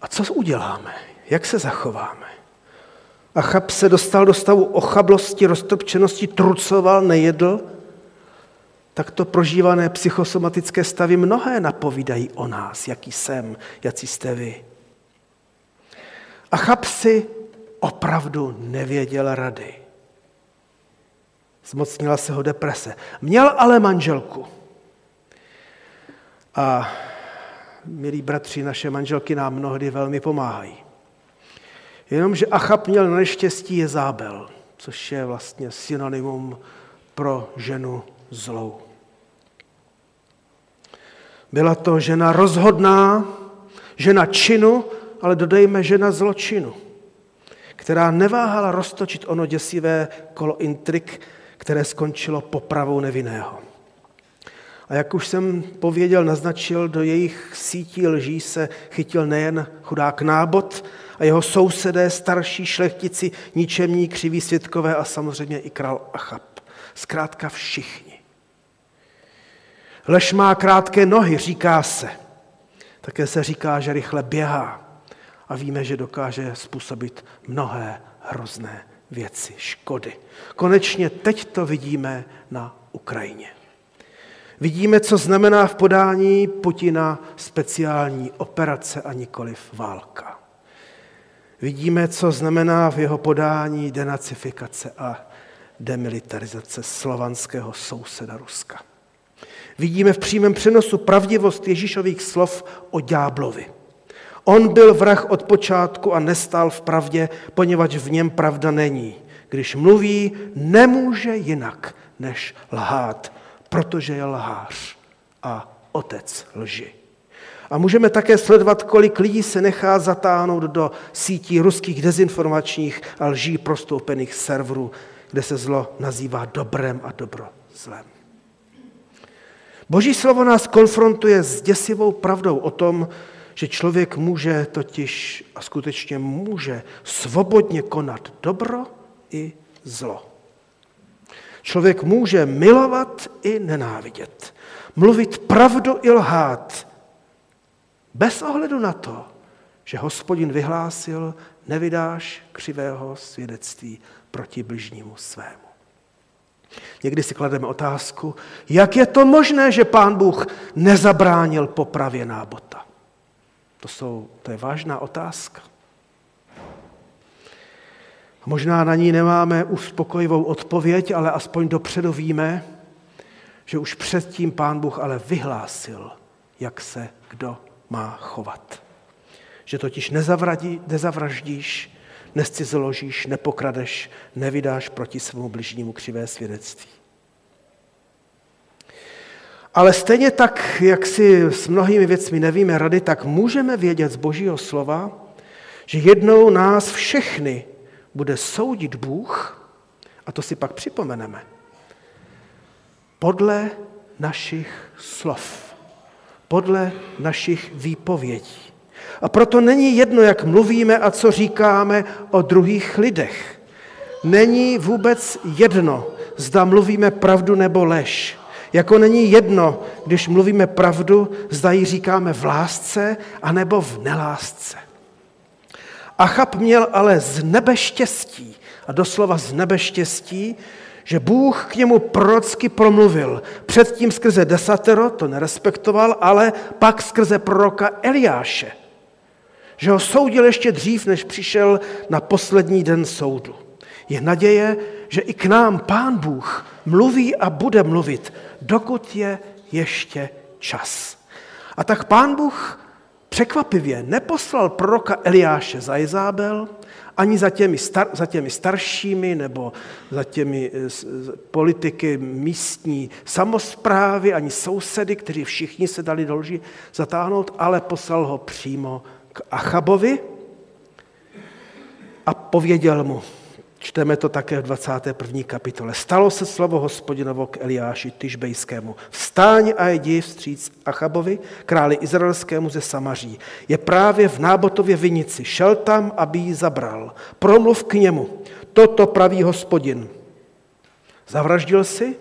A co uděláme? Jak se zachováme? Achab se dostal do stavu ochablosti, roztrpčenosti, trucoval, nejedl, tak to prožívané psychosomatické stavy mnohé napovídají o nás, jaký jsem, jaký jste vy. Achab si opravdu nevěděl rady. Zmocnila se ho deprese. Měl ale manželku. A milí bratři, naše manželky nám mnohdy velmi pomáhají. Jenomže Achab měl neštěstí Jezábel, což je vlastně synonymum pro ženu zlou. Byla to žena rozhodná, žena činu, ale dodejme žena zločinu, která neváhala roztočit ono děsivé kolo intrik, které skončilo popravou nevinného. A jak už jsem pověděl, naznačil, do jejich sítí lží se chytil nejen chudák nábot a jeho sousedé, starší šlechtici, ničemní, křiví světkové a samozřejmě i král Achab. Zkrátka všichni. Lež má krátké nohy, říká se. Také se říká, že rychle běhá. A víme, že dokáže způsobit mnohé hrozné věci, škody. Konečně teď to vidíme na Ukrajině. Vidíme, co znamená v podání Putina speciální operace a nikoliv válka. Vidíme, co znamená v jeho podání denacifikace a demilitarizace slovanského souseda Ruska. Vidíme v přímém přenosu pravdivost Ježíšových slov o ďáblovi. On byl vrah od počátku a nestál v pravdě, poněvadž v něm pravda není. Když mluví, nemůže jinak než lhát, protože je lhář a otec lži. A můžeme také sledovat, kolik lidí se nechá zatáhnout do sítí ruských dezinformačních a lží prostoupených serverů, kde se zlo nazývá dobrem a dobro zlem. Boží slovo nás konfrontuje s děsivou pravdou o tom, že člověk může totiž a skutečně může svobodně konat dobro i zlo. Člověk může milovat i nenávidět, mluvit pravdu i lhát, bez ohledu na to, že hospodin vyhlásil, nevydáš křivého svědectví proti bližnímu svému. Někdy si klademe otázku, jak je to možné, že pán Bůh nezabránil popravě nábota. To, jsou, to je vážná otázka. Možná na ní nemáme uspokojivou odpověď, ale aspoň dopředu víme, že už předtím pán Bůh ale vyhlásil, jak se kdo má chovat. Že totiž nezavradí, nezavraždíš, nescizoložíš, nepokradeš, nevydáš proti svému bližnímu křivé svědectví. Ale stejně tak, jak si s mnohými věcmi nevíme rady, tak můžeme vědět z Božího slova, že jednou nás všechny bude soudit Bůh, a to si pak připomeneme, podle našich slov. podle našich výpovědí. A proto není jedno, jak mluvíme a co říkáme o druhých lidech. Není vůbec jedno, zda mluvíme pravdu nebo lež. Jako není jedno, když mluvíme pravdu, zda ji říkáme v lásce anebo v nelásce. Achab měl ale z nebe štěstí, a doslova z nebe štěstí, že Bůh k němu prorocky promluvil. Předtím skrze desatero, to nerespektoval, ale pak skrze proroka Eliáše. Že ho soudil ještě dřív, než přišel na poslední den soudu. Je naděje, že i k nám Pán Bůh mluví a bude mluvit, dokud je ještě čas. A tak Pán Bůh překvapivě neposlal proroka Eliáše za Izábel, ani za těmi, star, za těmi staršími nebo za těmi eh, politiky místní samozprávy, ani sousedy, kteří všichni se dali do lži zatáhnout, ale poslal ho přímo k Achabovi a pověděl mu, Čteme to také v 21. kapitole. Stalo se slovo hospodinovo k Eliáši Tyžbejskému. Vstáň a jdi vstříc Achabovi, králi izraelskému ze Samaří. Je právě v Nábotově vinici. Šel tam, aby ji zabral. Promluv k němu. Toto praví hospodin. Zavraždil si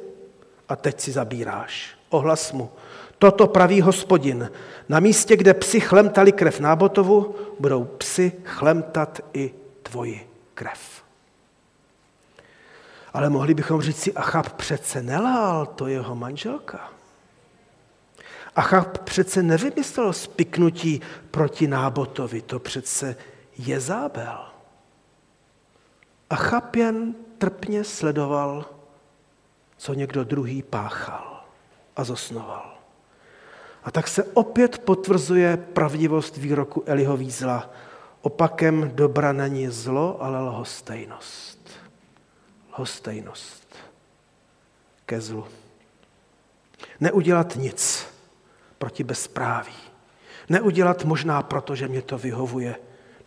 a teď si zabíráš. Ohlas mu. Toto praví hospodin. Na místě, kde psi chlemtali krev Nábotovu, budou psi chlemtat i tvoji krev. Ale mohli bychom říct si, Achab přece nelhal, to jeho manželka. Achab přece nevymyslel spiknutí proti Nábotovi, to přece je zábel. Achab jen trpně sledoval, co někdo druhý páchal a zosnoval. A tak se opět potvrzuje pravdivost výroku Eliho Vízla. Opakem dobra není zlo, ale lhostejnost lhostejnost ke zlu. Neudělat nic proti bezpráví. Neudělat možná proto, že mě to vyhovuje,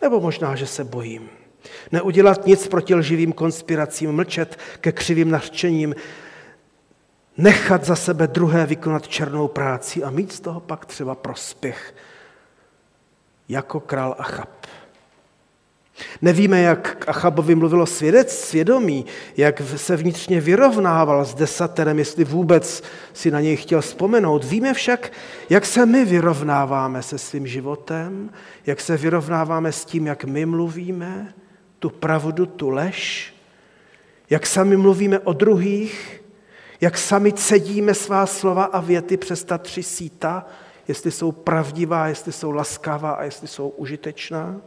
nebo možná, že se bojím. Neudělat nic proti lživým konspiracím, mlčet ke křivým nařčením, nechat za sebe druhé vykonat černou práci a mít z toho pak třeba prospěch, jako král Achab. Nevíme, jak Achabovi mluvilo svědec, svědomí, jak se vnitřně vyrovnával s desaterem, jestli vůbec si na něj chtěl vzpomenout. Víme však, jak se my vyrovnáváme se svým životem, jak se vyrovnáváme s tím, jak my mluvíme, tu pravdu, tu lež, jak sami mluvíme o druhých, jak sami cedíme svá slova a věty přes ta tři síta, jestli jsou pravdivá, jestli jsou laskavá a jestli jsou užitečná.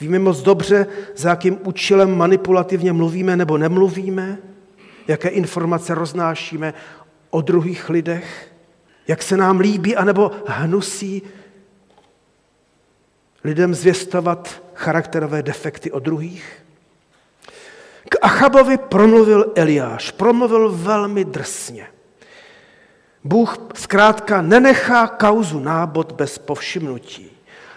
Víme moc dobře, za jakým účelem manipulativně mluvíme nebo nemluvíme, jaké informace roznášíme o druhých lidech, jak se nám líbí anebo hnusí lidem zvěstovat charakterové defekty o druhých. K Achabovi promluvil Eliáš, promluvil velmi drsně. Bůh zkrátka nenechá kauzu nábod bez povšimnutí.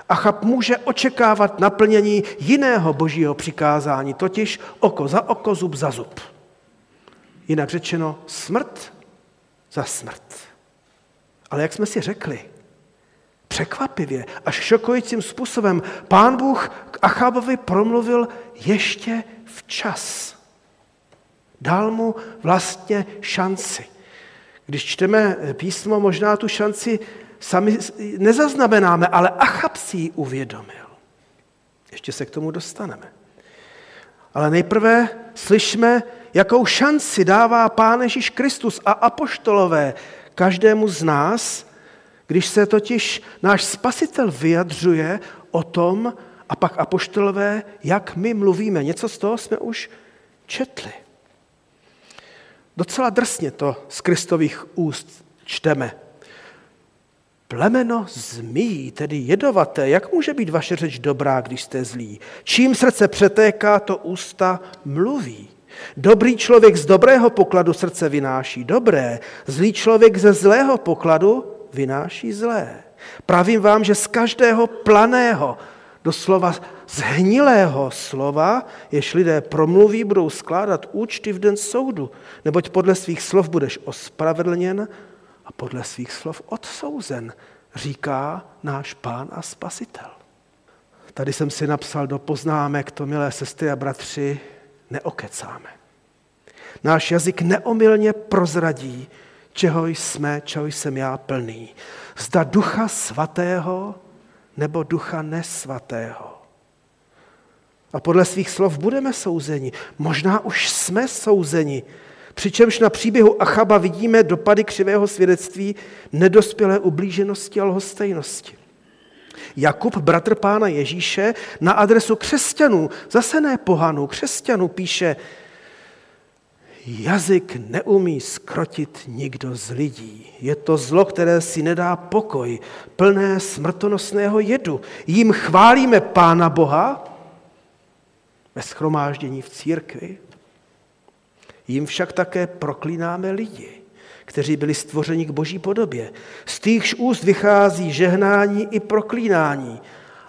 Achab může očekávat naplnění jiného božího přikázání, totiž oko za oko, zub za zub. Jinak řečeno, smrt za smrt. Ale jak jsme si řekli, překvapivě, až šokujícím způsobem, pán Bůh k Achabovi promluvil ještě včas. Dal mu vlastně šanci. Když čteme písmo, možná tu šanci sami nezaznamenáme, ale Achab si ji uvědomil. Ještě se k tomu dostaneme. Ale nejprve slyšme, jakou šanci dává Pán Ježíš Kristus a apoštolové každému z nás, když se totiž náš spasitel vyjadřuje o tom, a pak apoštolové, jak my mluvíme. Něco z toho jsme už četli. Docela drsně to z Kristových úst čteme. Plemeno zmí, tedy jedovaté, jak může být vaše řeč dobrá, když jste zlí? Čím srdce přetéká, to ústa mluví. Dobrý člověk z dobrého pokladu srdce vynáší dobré, zlý člověk ze zlého pokladu vynáší zlé. Pravím vám, že z každého planého, doslova zhnilého slova, jež lidé promluví, budou skládat účty v den soudu, neboť podle svých slov budeš ospravedlněn a podle svých slov odsouzen, říká náš pán a spasitel. Tady jsem si napsal do poznámek to, milé sestry a bratři, neokecáme. Náš jazyk neomylně prozradí, čeho jsme, čeho jsem já plný. Zda ducha svatého nebo ducha nesvatého. A podle svých slov budeme souzeni. Možná už jsme souzeni. Přičemž na příběhu Achaba vidíme dopady křivého svědectví, nedospělé ublíženosti a lhostejnosti. Jakub, bratr pána Ježíše, na adresu křesťanů, zase ne pohanů, křesťanů píše, jazyk neumí skrotit nikdo z lidí. Je to zlo, které si nedá pokoj, plné smrtonosného jedu. Jím chválíme Pána Boha ve schromáždění v církvi, jím však také proklínáme lidi, kteří byli stvořeni k boží podobě. Z týchž úst vychází žehnání i proklínání.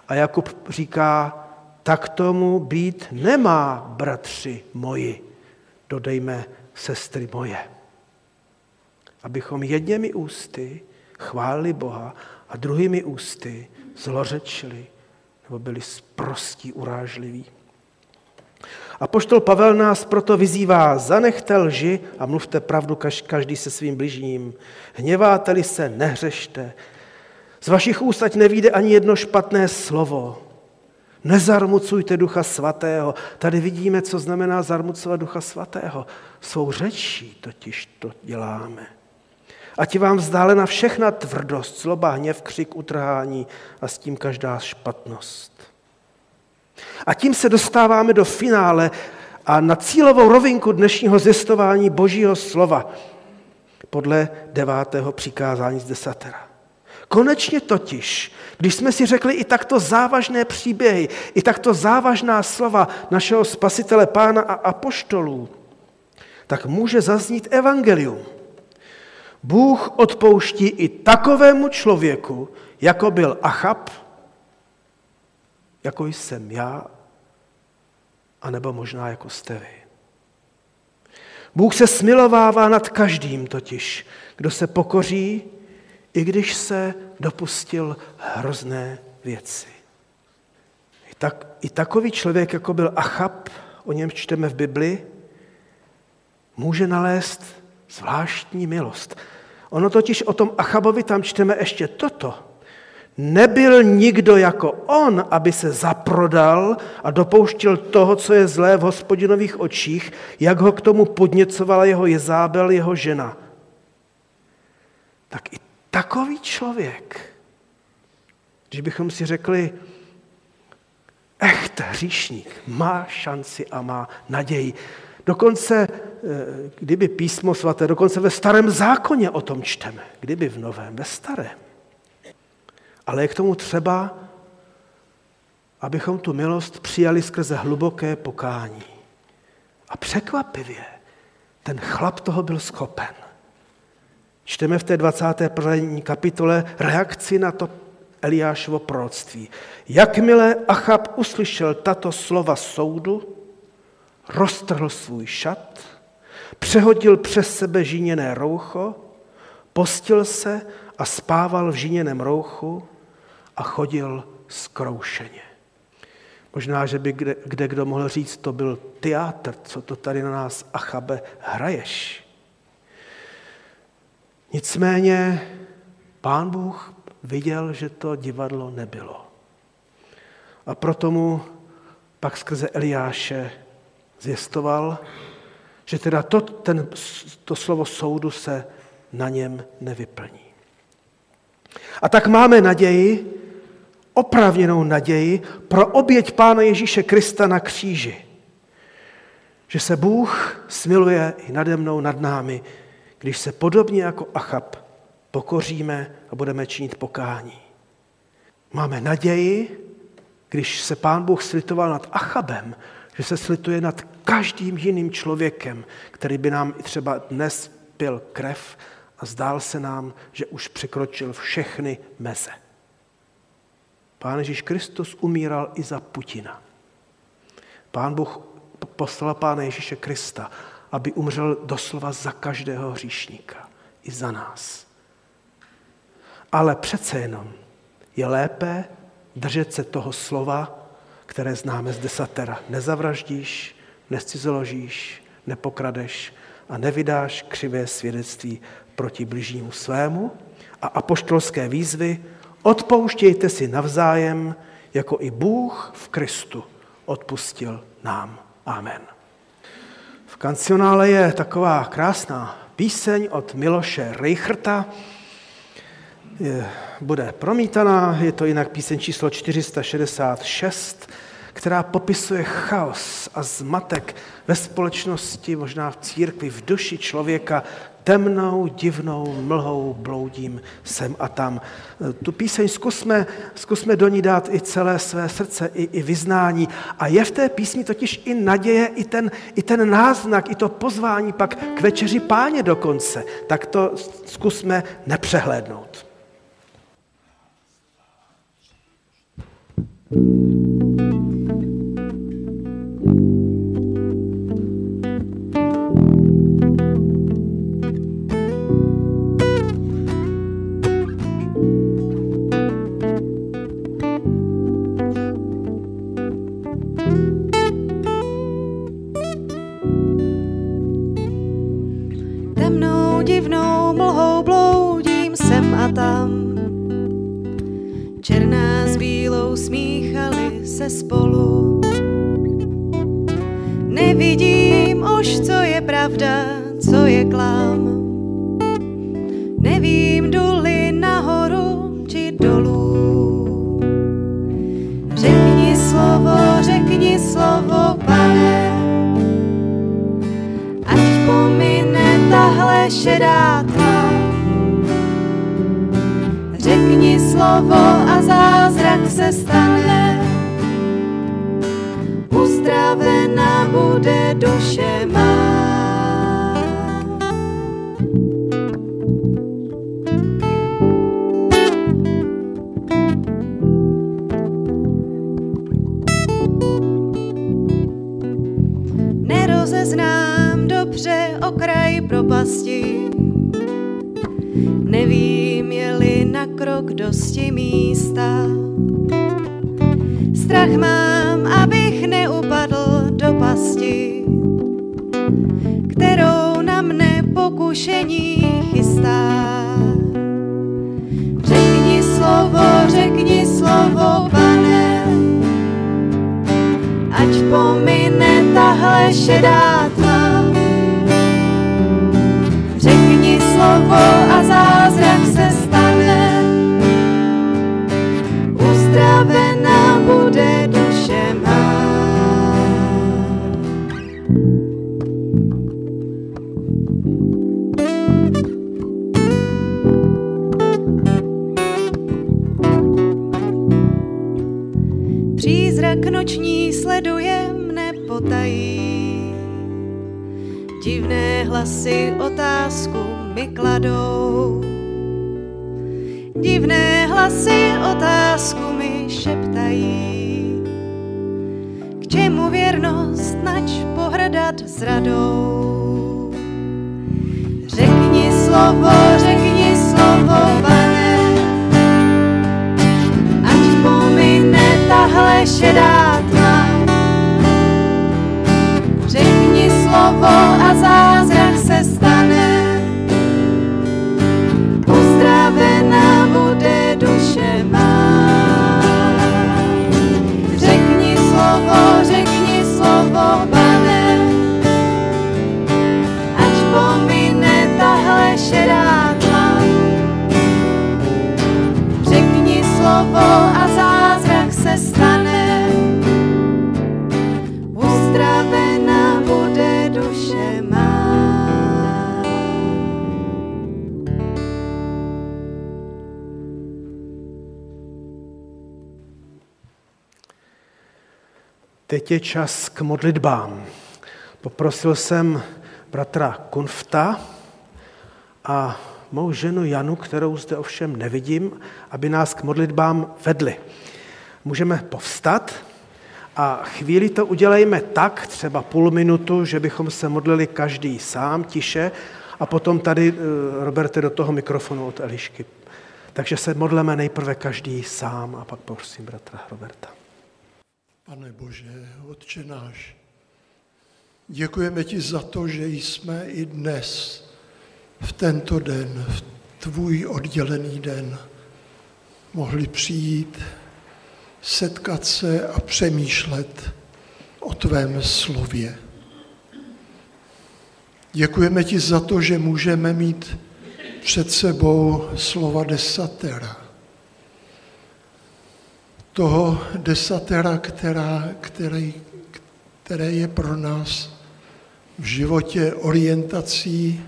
A Jakub říká, tak tomu být nemá, bratři moji dodejme sestry moje. Abychom jedněmi ústy chválili Boha a druhými ústy zlořečili nebo byli sprostí urážliví. A poštol Pavel nás proto vyzývá, zanechte lži a mluvte pravdu každý se svým bližním. Hněváte-li se, nehřešte. Z vašich úst ať nevíde ani jedno špatné slovo, Nezarmucujte ducha svatého. Tady vidíme, co znamená zarmucovat ducha svatého. Svou řečí totiž to děláme. A ti vám vzdálena všechna tvrdost, zloba, hněv, křik, utrhání a s tím každá špatnost. A tím se dostáváme do finále a na cílovou rovinku dnešního zjistování Božího slova podle devátého přikázání z desatera. Konečně totiž, když jsme si řekli i takto závažné příběhy, i takto závažná slova našeho spasitele pána a apoštolů, tak může zaznít evangelium. Bůh odpouští i takovému člověku, jako byl Achab, jako jsem já, anebo možná jako jste vy. Bůh se smilovává nad každým totiž, kdo se pokoří i když se dopustil hrozné věci. I, tak, I takový člověk, jako byl Achab, o něm čteme v Bibli, může nalézt zvláštní milost. Ono totiž o tom Achabovi tam čteme ještě toto. Nebyl nikdo jako on, aby se zaprodal a dopouštěl toho, co je zlé v hospodinových očích, jak ho k tomu podněcovala jeho Jezábel, jeho žena. Tak i takový člověk, když bychom si řekli, echt hříšník má šanci a má naději. Dokonce, eh, kdyby písmo svaté, dokonce ve starém zákoně o tom čteme. Kdyby v novém, ve starém. Ale je k tomu třeba, abychom tu milost přijali skrze hluboké pokání. A překvapivě, ten chlap toho byl schopen. Čteme v té 21. kapitole reakci na to Eliášovo proroctví. Jakmile Achab uslyšel tato slova soudu, roztrhl svůj šat, přehodil přes sebe žíněné roucho, postil se a spával v žíněném rouchu a chodil zkroušeně. Možná, že by kde, kde kdo mohl říct, to byl teátr, co to tady na nás, Achabe, hraješ. Nicméně pán Bůh viděl, že to divadlo nebylo. A proto mu pak skrze Eliáše zjistoval, že teda to, ten, to slovo soudu se na něm nevyplní. A tak máme naději, oprávněnou naději pro oběť Pána Ježíše Krista na kříži. Že se Bůh smiluje i nade mnou, nad námi, když se podobně jako Achab pokoříme a budeme činit pokání. Máme naději, když se pán Bůh slitoval nad Achabem, že se slituje nad každým jiným člověkem, který by nám i třeba dnes pil krev a zdál se nám, že už překročil všechny meze. Pán Ježíš Kristus umíral i za Putina. Pán Bůh poslal Pána Ježíše Krista, aby umřel doslova za každého hříšníka, i za nás. ale přece jenom je lépe držet se toho slova, které známe z desatera. Nezavraždíš, nescizoložíš, nepokradeš a nevydáš křivé svědectví proti bližnímu svému. A apoštolské výzvy odpouštějte si navzájem, jako i Bůh v Kristu odpustil nám. Amen. V kancionále je taková krásná píseň od Miloše Reicherta, je, bude promítaná, je to jinak píseň číslo 466, která popisuje chaos a zmatek ve společnosti, možná v církvi, v duši člověka, temnou, divnou mlhou bloudím sem a tam. Tu píseň zkusme, zkusme do ní dát i celé své srdce, i, i vyznání. A je v té písni totiž i naděje, i ten, i ten náznak, i to pozvání pak k večeři páně dokonce. Tak to zkusme nepřehlédnout. tam. Černá s bílou smíchali se spolu. Nevidím už, co je pravda, co je klam. Nevím, duli nahoru či dolů. Řekni slovo, řekni slovo, pane. Ať pomine tahle šedá slovo a zázrak se stane. Uzdravená bude duše má. dosti místa. Strach mám, abych neupadl do pasti, kterou na mne pokušení chystá. Řekni slovo, řekni slovo, pane, ať pomine tahle šedá tma. Řekni slovo a zázrak bude duše má. Přízrak noční sleduje mne potají, divné hlasy otázku mi kladou. Divné hlasy otázku mi padají. K čemu věrnost, nač pohradat s radou? Řekni slovo, řekni slovo, pane, ať pomine tahle šedá tma. Řekni slovo a zároveň Teď je čas k modlitbám. Poprosil jsem bratra Kunfta a mou ženu Janu, kterou zde ovšem nevidím, aby nás k modlitbám vedli. Můžeme povstat a chvíli to udělejme tak, třeba půl minutu, že bychom se modlili každý sám, tiše, a potom tady, eh, Roberte, do toho mikrofonu od Elišky. Takže se modleme nejprve každý sám a pak prosím bratra Roberta. Pane Bože, Otče náš, děkujeme ti za to, že jsme i dnes, v tento den, v tvůj oddělený den, mohli přijít, setkat se a přemýšlet o tvém slově. Děkujeme ti za to, že můžeme mít před sebou slova desatera. Toho desatera, která, který, které je pro nás v životě orientací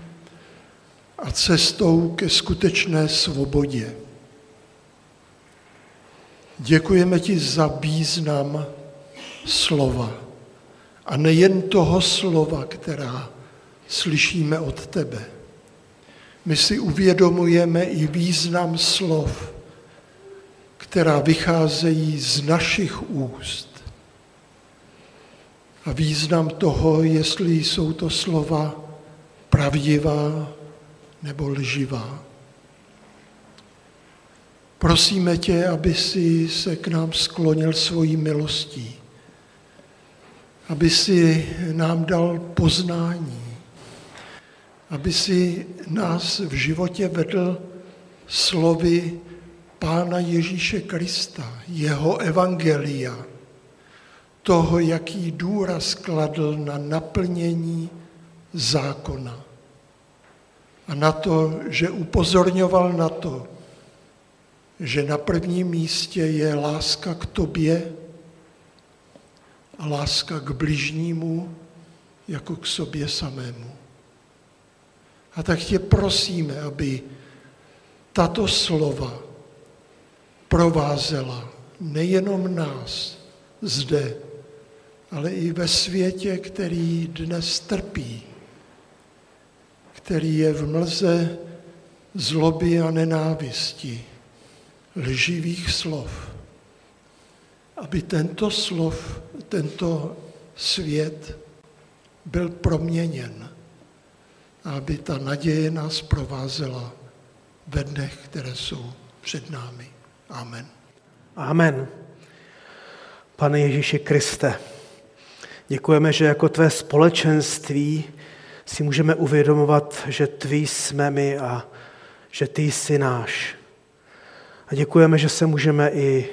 a cestou ke skutečné svobodě. Děkujeme ti za význam slova. A nejen toho slova, která slyšíme od tebe. My si uvědomujeme i význam slov, která vycházejí z našich úst. A význam toho, jestli jsou to slova pravdivá nebo lživá. Prosíme tě, aby si se k nám sklonil svojí milostí, aby si nám dal poznání, aby si nás v životě vedl slovy Pána Ježíše Krista, jeho evangelia, toho, jaký důraz kladl na naplnění zákona a na to, že upozorňoval na to, že na prvním místě je láska k tobě a láska k bližnímu jako k sobě samému. A tak tě prosíme, aby tato slova provázela nejenom nás zde, ale i ve světě, který dnes trpí, který je v mlze zloby a nenávisti, lživých slov, aby tento slov, tento svět byl proměněn a aby ta naděje nás provázela ve dnech, které jsou před námi. Amen. Amen. Pane Ježíši Kriste, děkujeme, že jako tvé společenství si můžeme uvědomovat, že tví jsme my a že ty jsi náš. A děkujeme, že se můžeme i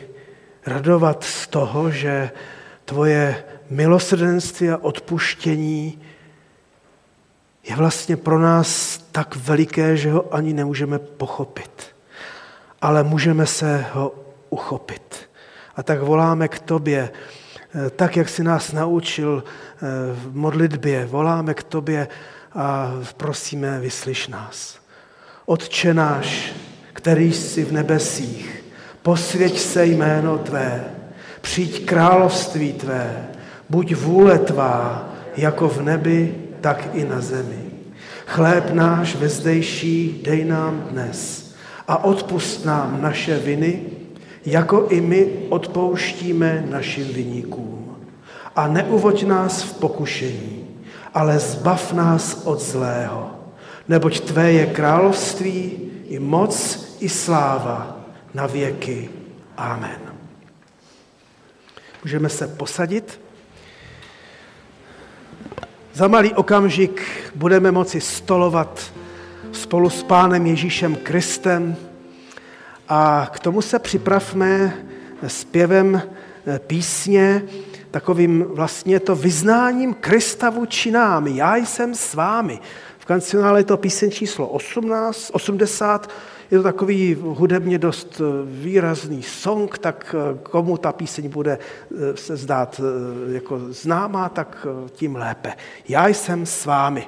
radovat z toho, že tvoje milosrdenství a odpuštění je vlastně pro nás tak veliké, že ho ani nemůžeme pochopit. Ale můžeme se ho uchopit. A tak voláme k tobě, eh, tak, jak jsi nás naučil eh, v modlitbě, voláme k tobě a prosíme, vyslyš nás. Otče náš, který jsi v nebesích, posvěť se jméno Tvé, přijď království Tvé, buď vůle Tvá, jako v nebi, tak i na zemi. Chléb náš vezdejší dej nám dnes a odpust nám naše viny, jako i my odpouštíme našim viníkům. A neuvoď nás v pokušení, ale zbav nás od zlého, neboť Tvé je království i moc i sláva na věky. Amen. Můžeme se posadit. Za malý okamžik budeme moci stolovat spolu s Pánem Ježíšem Kristem a k tomu se připravme zpěvem písně, takovým vlastně to vyznáním Krista vůči nám. Já jsem s vámi. V kancionále je to píseň číslo 18, 80, je to takový hudebně dost eh, výrazný song, tak eh, komu ta píseň bude eh, se zdát jako známá, tak tím lépe. Já jsem s vámi.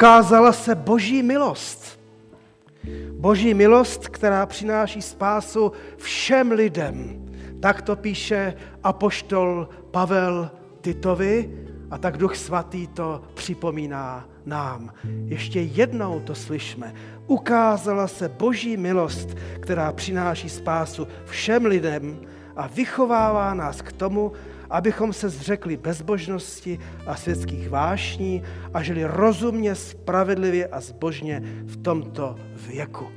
Ukázala se boží milost. Boží milost, která přináší spásu všem lidem. Tak to píše apoštol Pavel Titovi a tak Duch Svatý to připomíná nám. Ještě jednou to slyšme. Ukázala se boží milost, která přináší spásu všem lidem a vychovává nás k tomu, abychom se zřekli bezbožnosti a světských vášní a žili rozumně, spravedlivě a zbožně v tomto věku.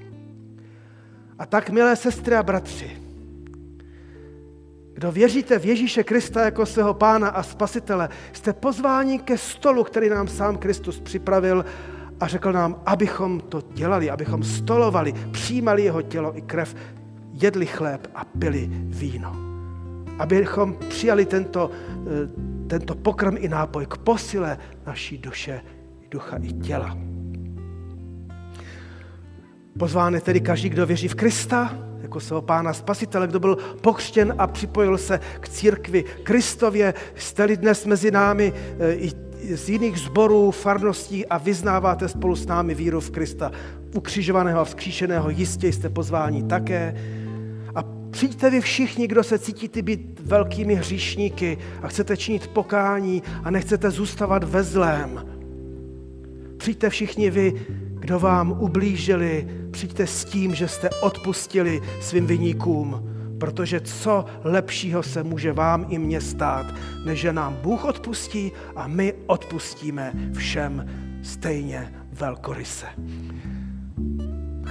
A tak, milé sestry a bratři, kdo věříte v Ježíše Krista jako svého pána a spasitele, jste pozváni ke stolu, který nám sám Kristus připravil a řekl nám, abychom to dělali, abychom stolovali, přijímali jeho tělo i krev, jedli chléb a pili víno. Abychom přijali tento, eh, tento pokrm i nápoj k posile naší duše, ducha i těla. Pozván je tedy každý, kdo věří v Krista, jako svého pána spasitele, kdo byl pokřtěn a připojil se k církvi Kristově. Jste-li dnes mezi námi eh, i z jiných zborů, farností a vyznáváte spolu s námi víru v Krista, ukřižovaného a vzkříšeného, jistě jste pozváni také. Přijďte vy všichni, kdo se cítíte být velkými hříšníky a chcete činit pokání a nechcete zůstávat ve zlém. Přijďte všichni vy, kdo vám ublížili, přijďte s tím, že jste odpustili svým vyníkům, protože co lepšího se může vám i mně stát, než že nám Bůh odpustí a my odpustíme všem stejně velkoryse.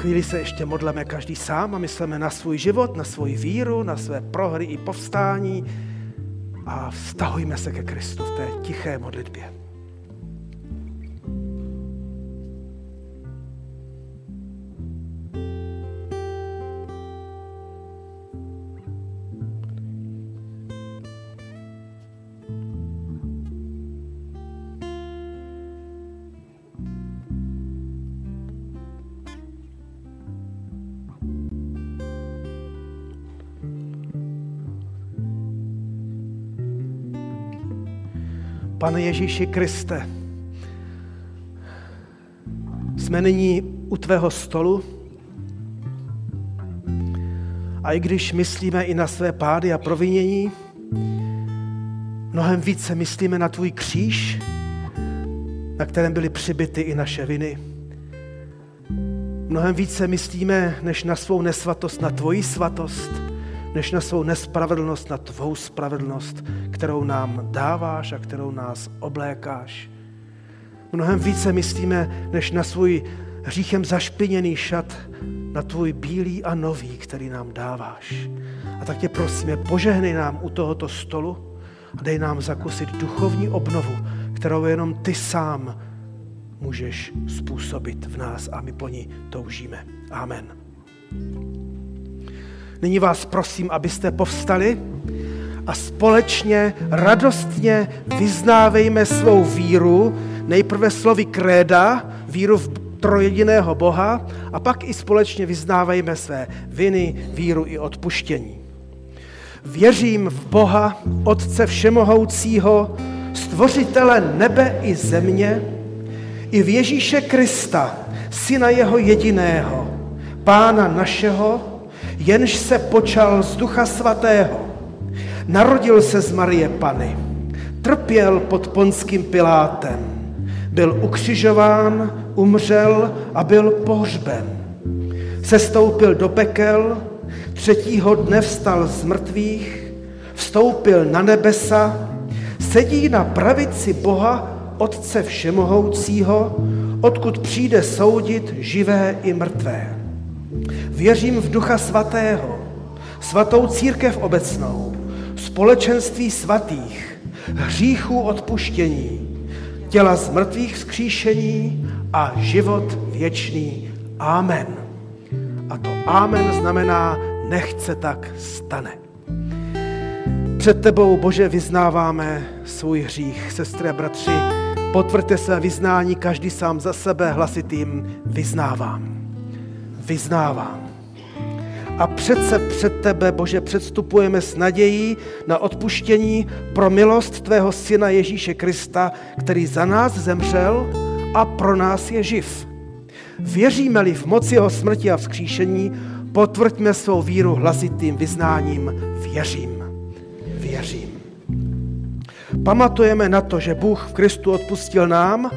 Chvíli se ještě modleme každý sám a myslíme na svůj život, na svoji víru, na své prohry i povstání a vztahujme se ke Kristu v té tiché modlitbě. Pane Ježíši Kriste, jsme nyní u tvého stolu a i když myslíme i na své pády a provinění, mnohem více myslíme na tvůj kříž, na kterém byly přibyty i naše viny. Mnohem více myslíme než na svou nesvatost, na tvoji svatost, než na svou nespravedlnost, na tvou spravedlnost, kterou nám dáváš a kterou nás oblékáš. Mnohem více myslíme, než na svůj hříchem zašpiněný šat, na tvůj bílý a nový, který nám dáváš. A tak tě prosíme, požehnej nám u tohoto stolu a dej nám zakusit duchovní obnovu, kterou jenom ty sám můžeš způsobit v nás a my po ní toužíme. Amen. Nyní vás prosím, abyste povstali a společně radostně vyznávejme svou víru, nejprve slovy kréda, víru v trojediného Boha a pak i společně vyznávejme své viny, víru i odpuštění. Věřím v Boha, Otce Všemohoucího, Stvořitele nebe i země, i v Ježíše Krista, Syna Jeho jediného, Pána našeho, jenž se počal z Ducha Svatého, narodil se z Marie Pany, trpěl pod ponským Pilátem, byl ukřižován, umřel a byl pohřben. Sestoupil do pekel, třetího dne vstal z mrtvých, vstoupil na nebesa, sedí na pravici Boha, Otce Všemohoucího, odkud přijde soudit živé i mrtvé. Věřím v Ducha Svatého, svatou církev obecnou, společenství svatých, hříchů odpuštění, těla z mrtvých vzkříšení a život věčný. Amen. A to amen znamená nechce tak stane. Před tebou, Bože, vyznáváme svůj hřích. Sestry a bratři, potvrďte své vyznání každý sám za sebe hlasitým vyznávám. Vyznávám. A přece před tebe, Bože, předstupujeme s nadějí na odpuštění pro milost tvého syna Ježíše Krista, který za nás zemřel a pro nás je živ. Věříme-li v moci jeho smrti a vzkříšení, potvrďme svou víru hlasitým vyznáním věřím, věřím. Pamatujeme na to, že Bůh v Kristu odpustil nám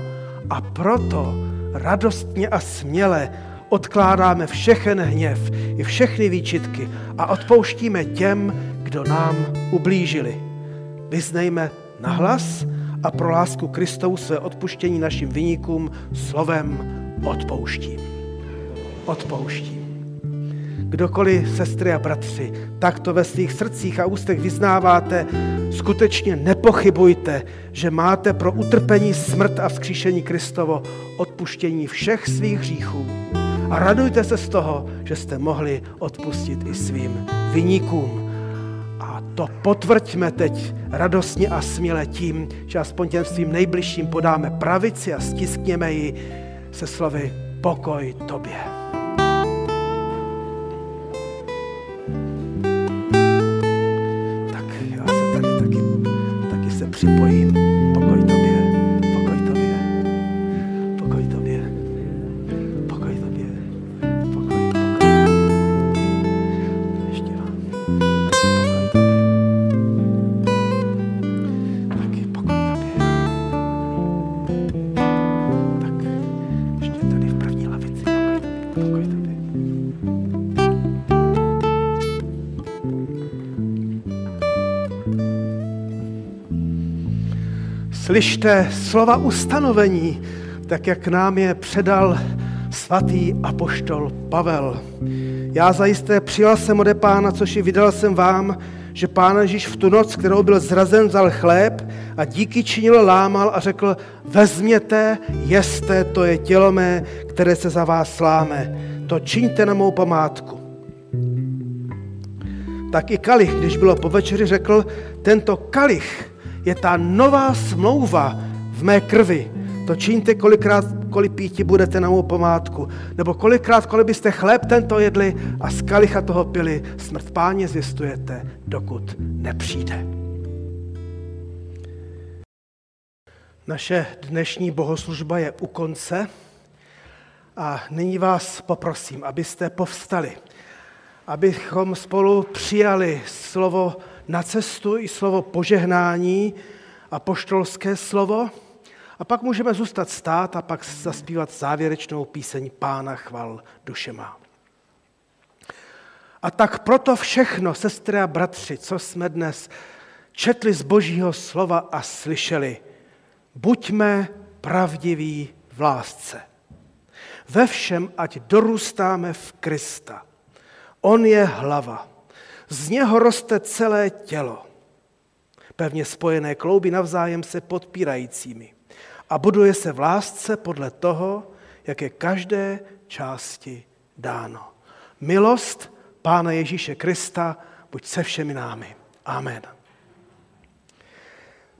a proto radostně a směle odkládáme všechen hněv i všechny výčitky a odpouštíme těm, kdo nám ublížili. Vyznejme nahlas a pro lásku Kristovu své odpuštění našim vyníkům slovem odpouštím. Odpouštím. Kdokoliv, sestry a bratři, takto ve svých srdcích a ústech vyznáváte, skutečně nepochybujte, že máte pro utrpení, smrt a vzkříšení Kristovo odpuštění všech svých hříchů. A radujte se z toho, že jste mohli odpustit i svým vyníkům. A to potvrďme teď radostně a směle tím, že aspoň těm svým nejbližším podáme pravici a stiskněme ji se slovy pokoj tobě. připojím. Slyšte slova ustanovení, tak jak nám je předal svatý apoštol Pavel. Já zajisté přijal jsem ode pána, což i vydal jsem vám, že pán Ježíš v tu noc, kterou byl zrazen, vzal chléb a díky činil, lámal a řekl, vezměte, jeste, to je tělo mé, které se za vás sláme. To čiňte na mou památku. Tak i kalich, když bylo po večeři, řekl, tento kalich je ta nová smlouva v mé krvi. To čiňte kolikrát, kolik píti budete na mou památku. Nebo kolikrát, kolik byste chléb tento jedli a z kalicha toho pili, smrt páně zjistujete, dokud nepřijde. Naše dnešní bohoslužba je u konce a nyní vás poprosím, abyste povstali, abychom spolu přijali slovo na cestu i slovo požehnání a poštolské slovo. A pak můžeme zůstat stát a pak zaspívat závěrečnou píseň Pána chval duše má. A tak proto všechno, sestry a bratři, co jsme dnes četli z božího slova a slyšeli, buďme pravdiví v lásce. Ve všem, ať dorůstáme v Krista. On je hlava. Z něho roste celé tělo, pevně spojené klouby navzájem se podpírajícími a buduje se v lásce podle toho, jak je každé části dáno. Milost Pána Ježíše Krista buď se všemi námi. Amen.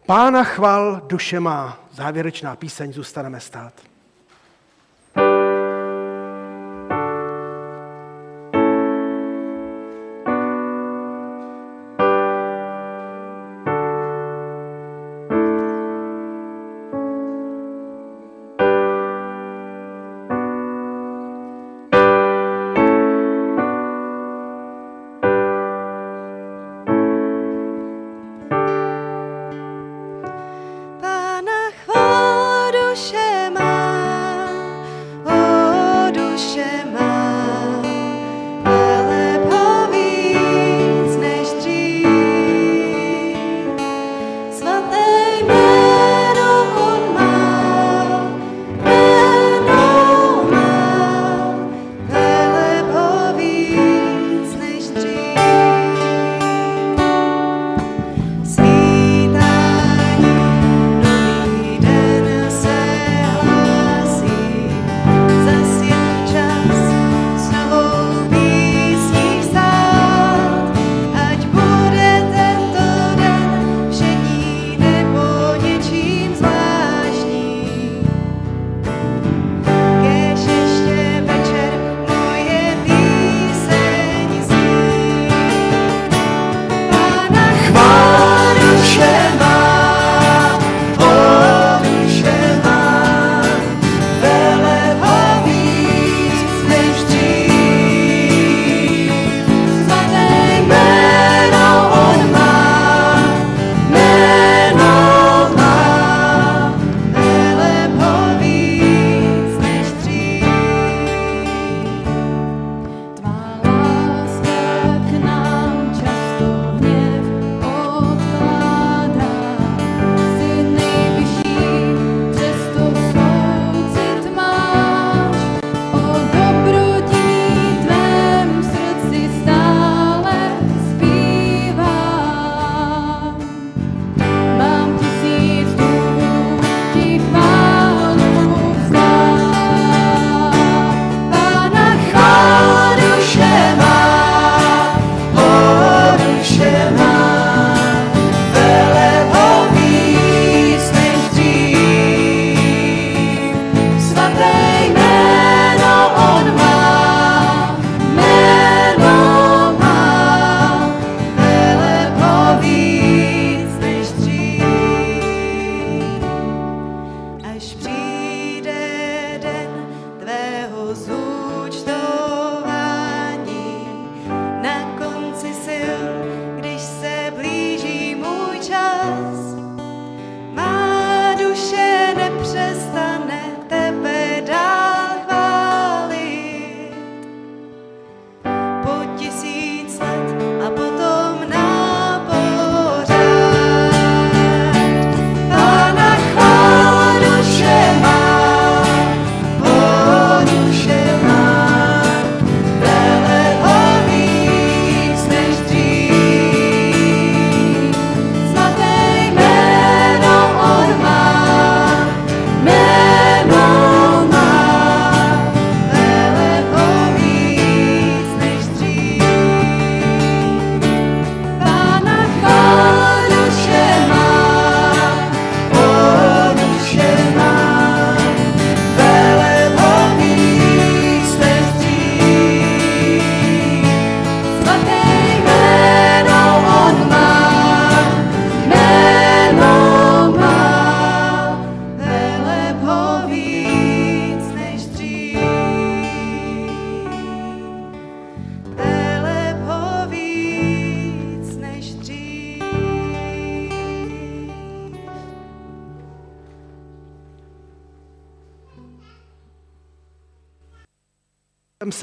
Pána chval duše má. Závěrečná píseň zůstaneme stát.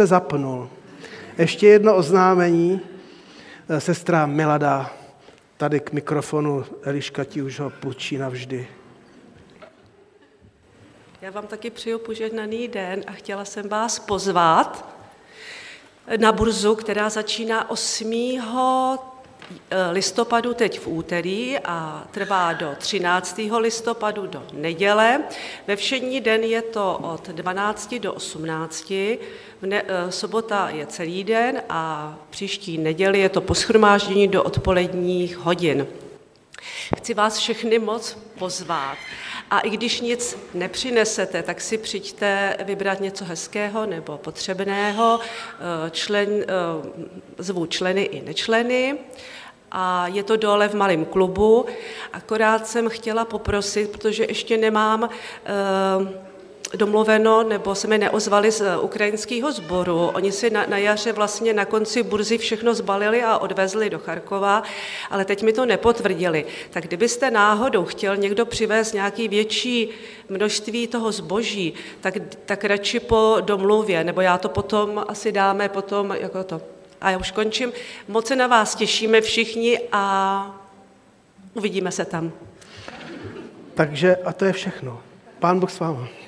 Se zapnul. Ještě jedno oznámení. Eh, Sestra Milada tady k mikrofonu, Eliška ti už ho půjčí navždy. Já vám taky přeju požehnaný den a chtěla jsem vás pozvat na burzu, která začíná 8. listopadu teď v úterý a trvá do 13. listopadu do neděle. Ve všední den je to od 12 do 18. V ne, eh, sobota je celý den a příští neděli je to po schromáždění do odpoledních hodin. Chci vás všechny moc pozvat. A i když nic nepřinesete, tak si přijďte vybrat něco hezkého nebo potřebného. Eh, Člen, eh, zvu členy i nečleny. A je to dole v malém klubu. Akorát jsem chtěla poprosit, protože ještě nemám eh, domluveno, nebo se mi neozvali z ukrajinského sboru. Oni si na, na jaře vlastně na konci burzy všechno zbalili a odvezli do Charkova, ale teď mi to nepotvrdili. Tak kdybyste náhodou chtěl někdo přivést nějaký větší množství toho zboží, tak, tak radši po domluvě, nebo já to potom asi dáme potom jako to. A já už končím. Moc se na vás těšíme všichni a uvidíme se tam. Takže a to je všechno. Pán Bůh s váma.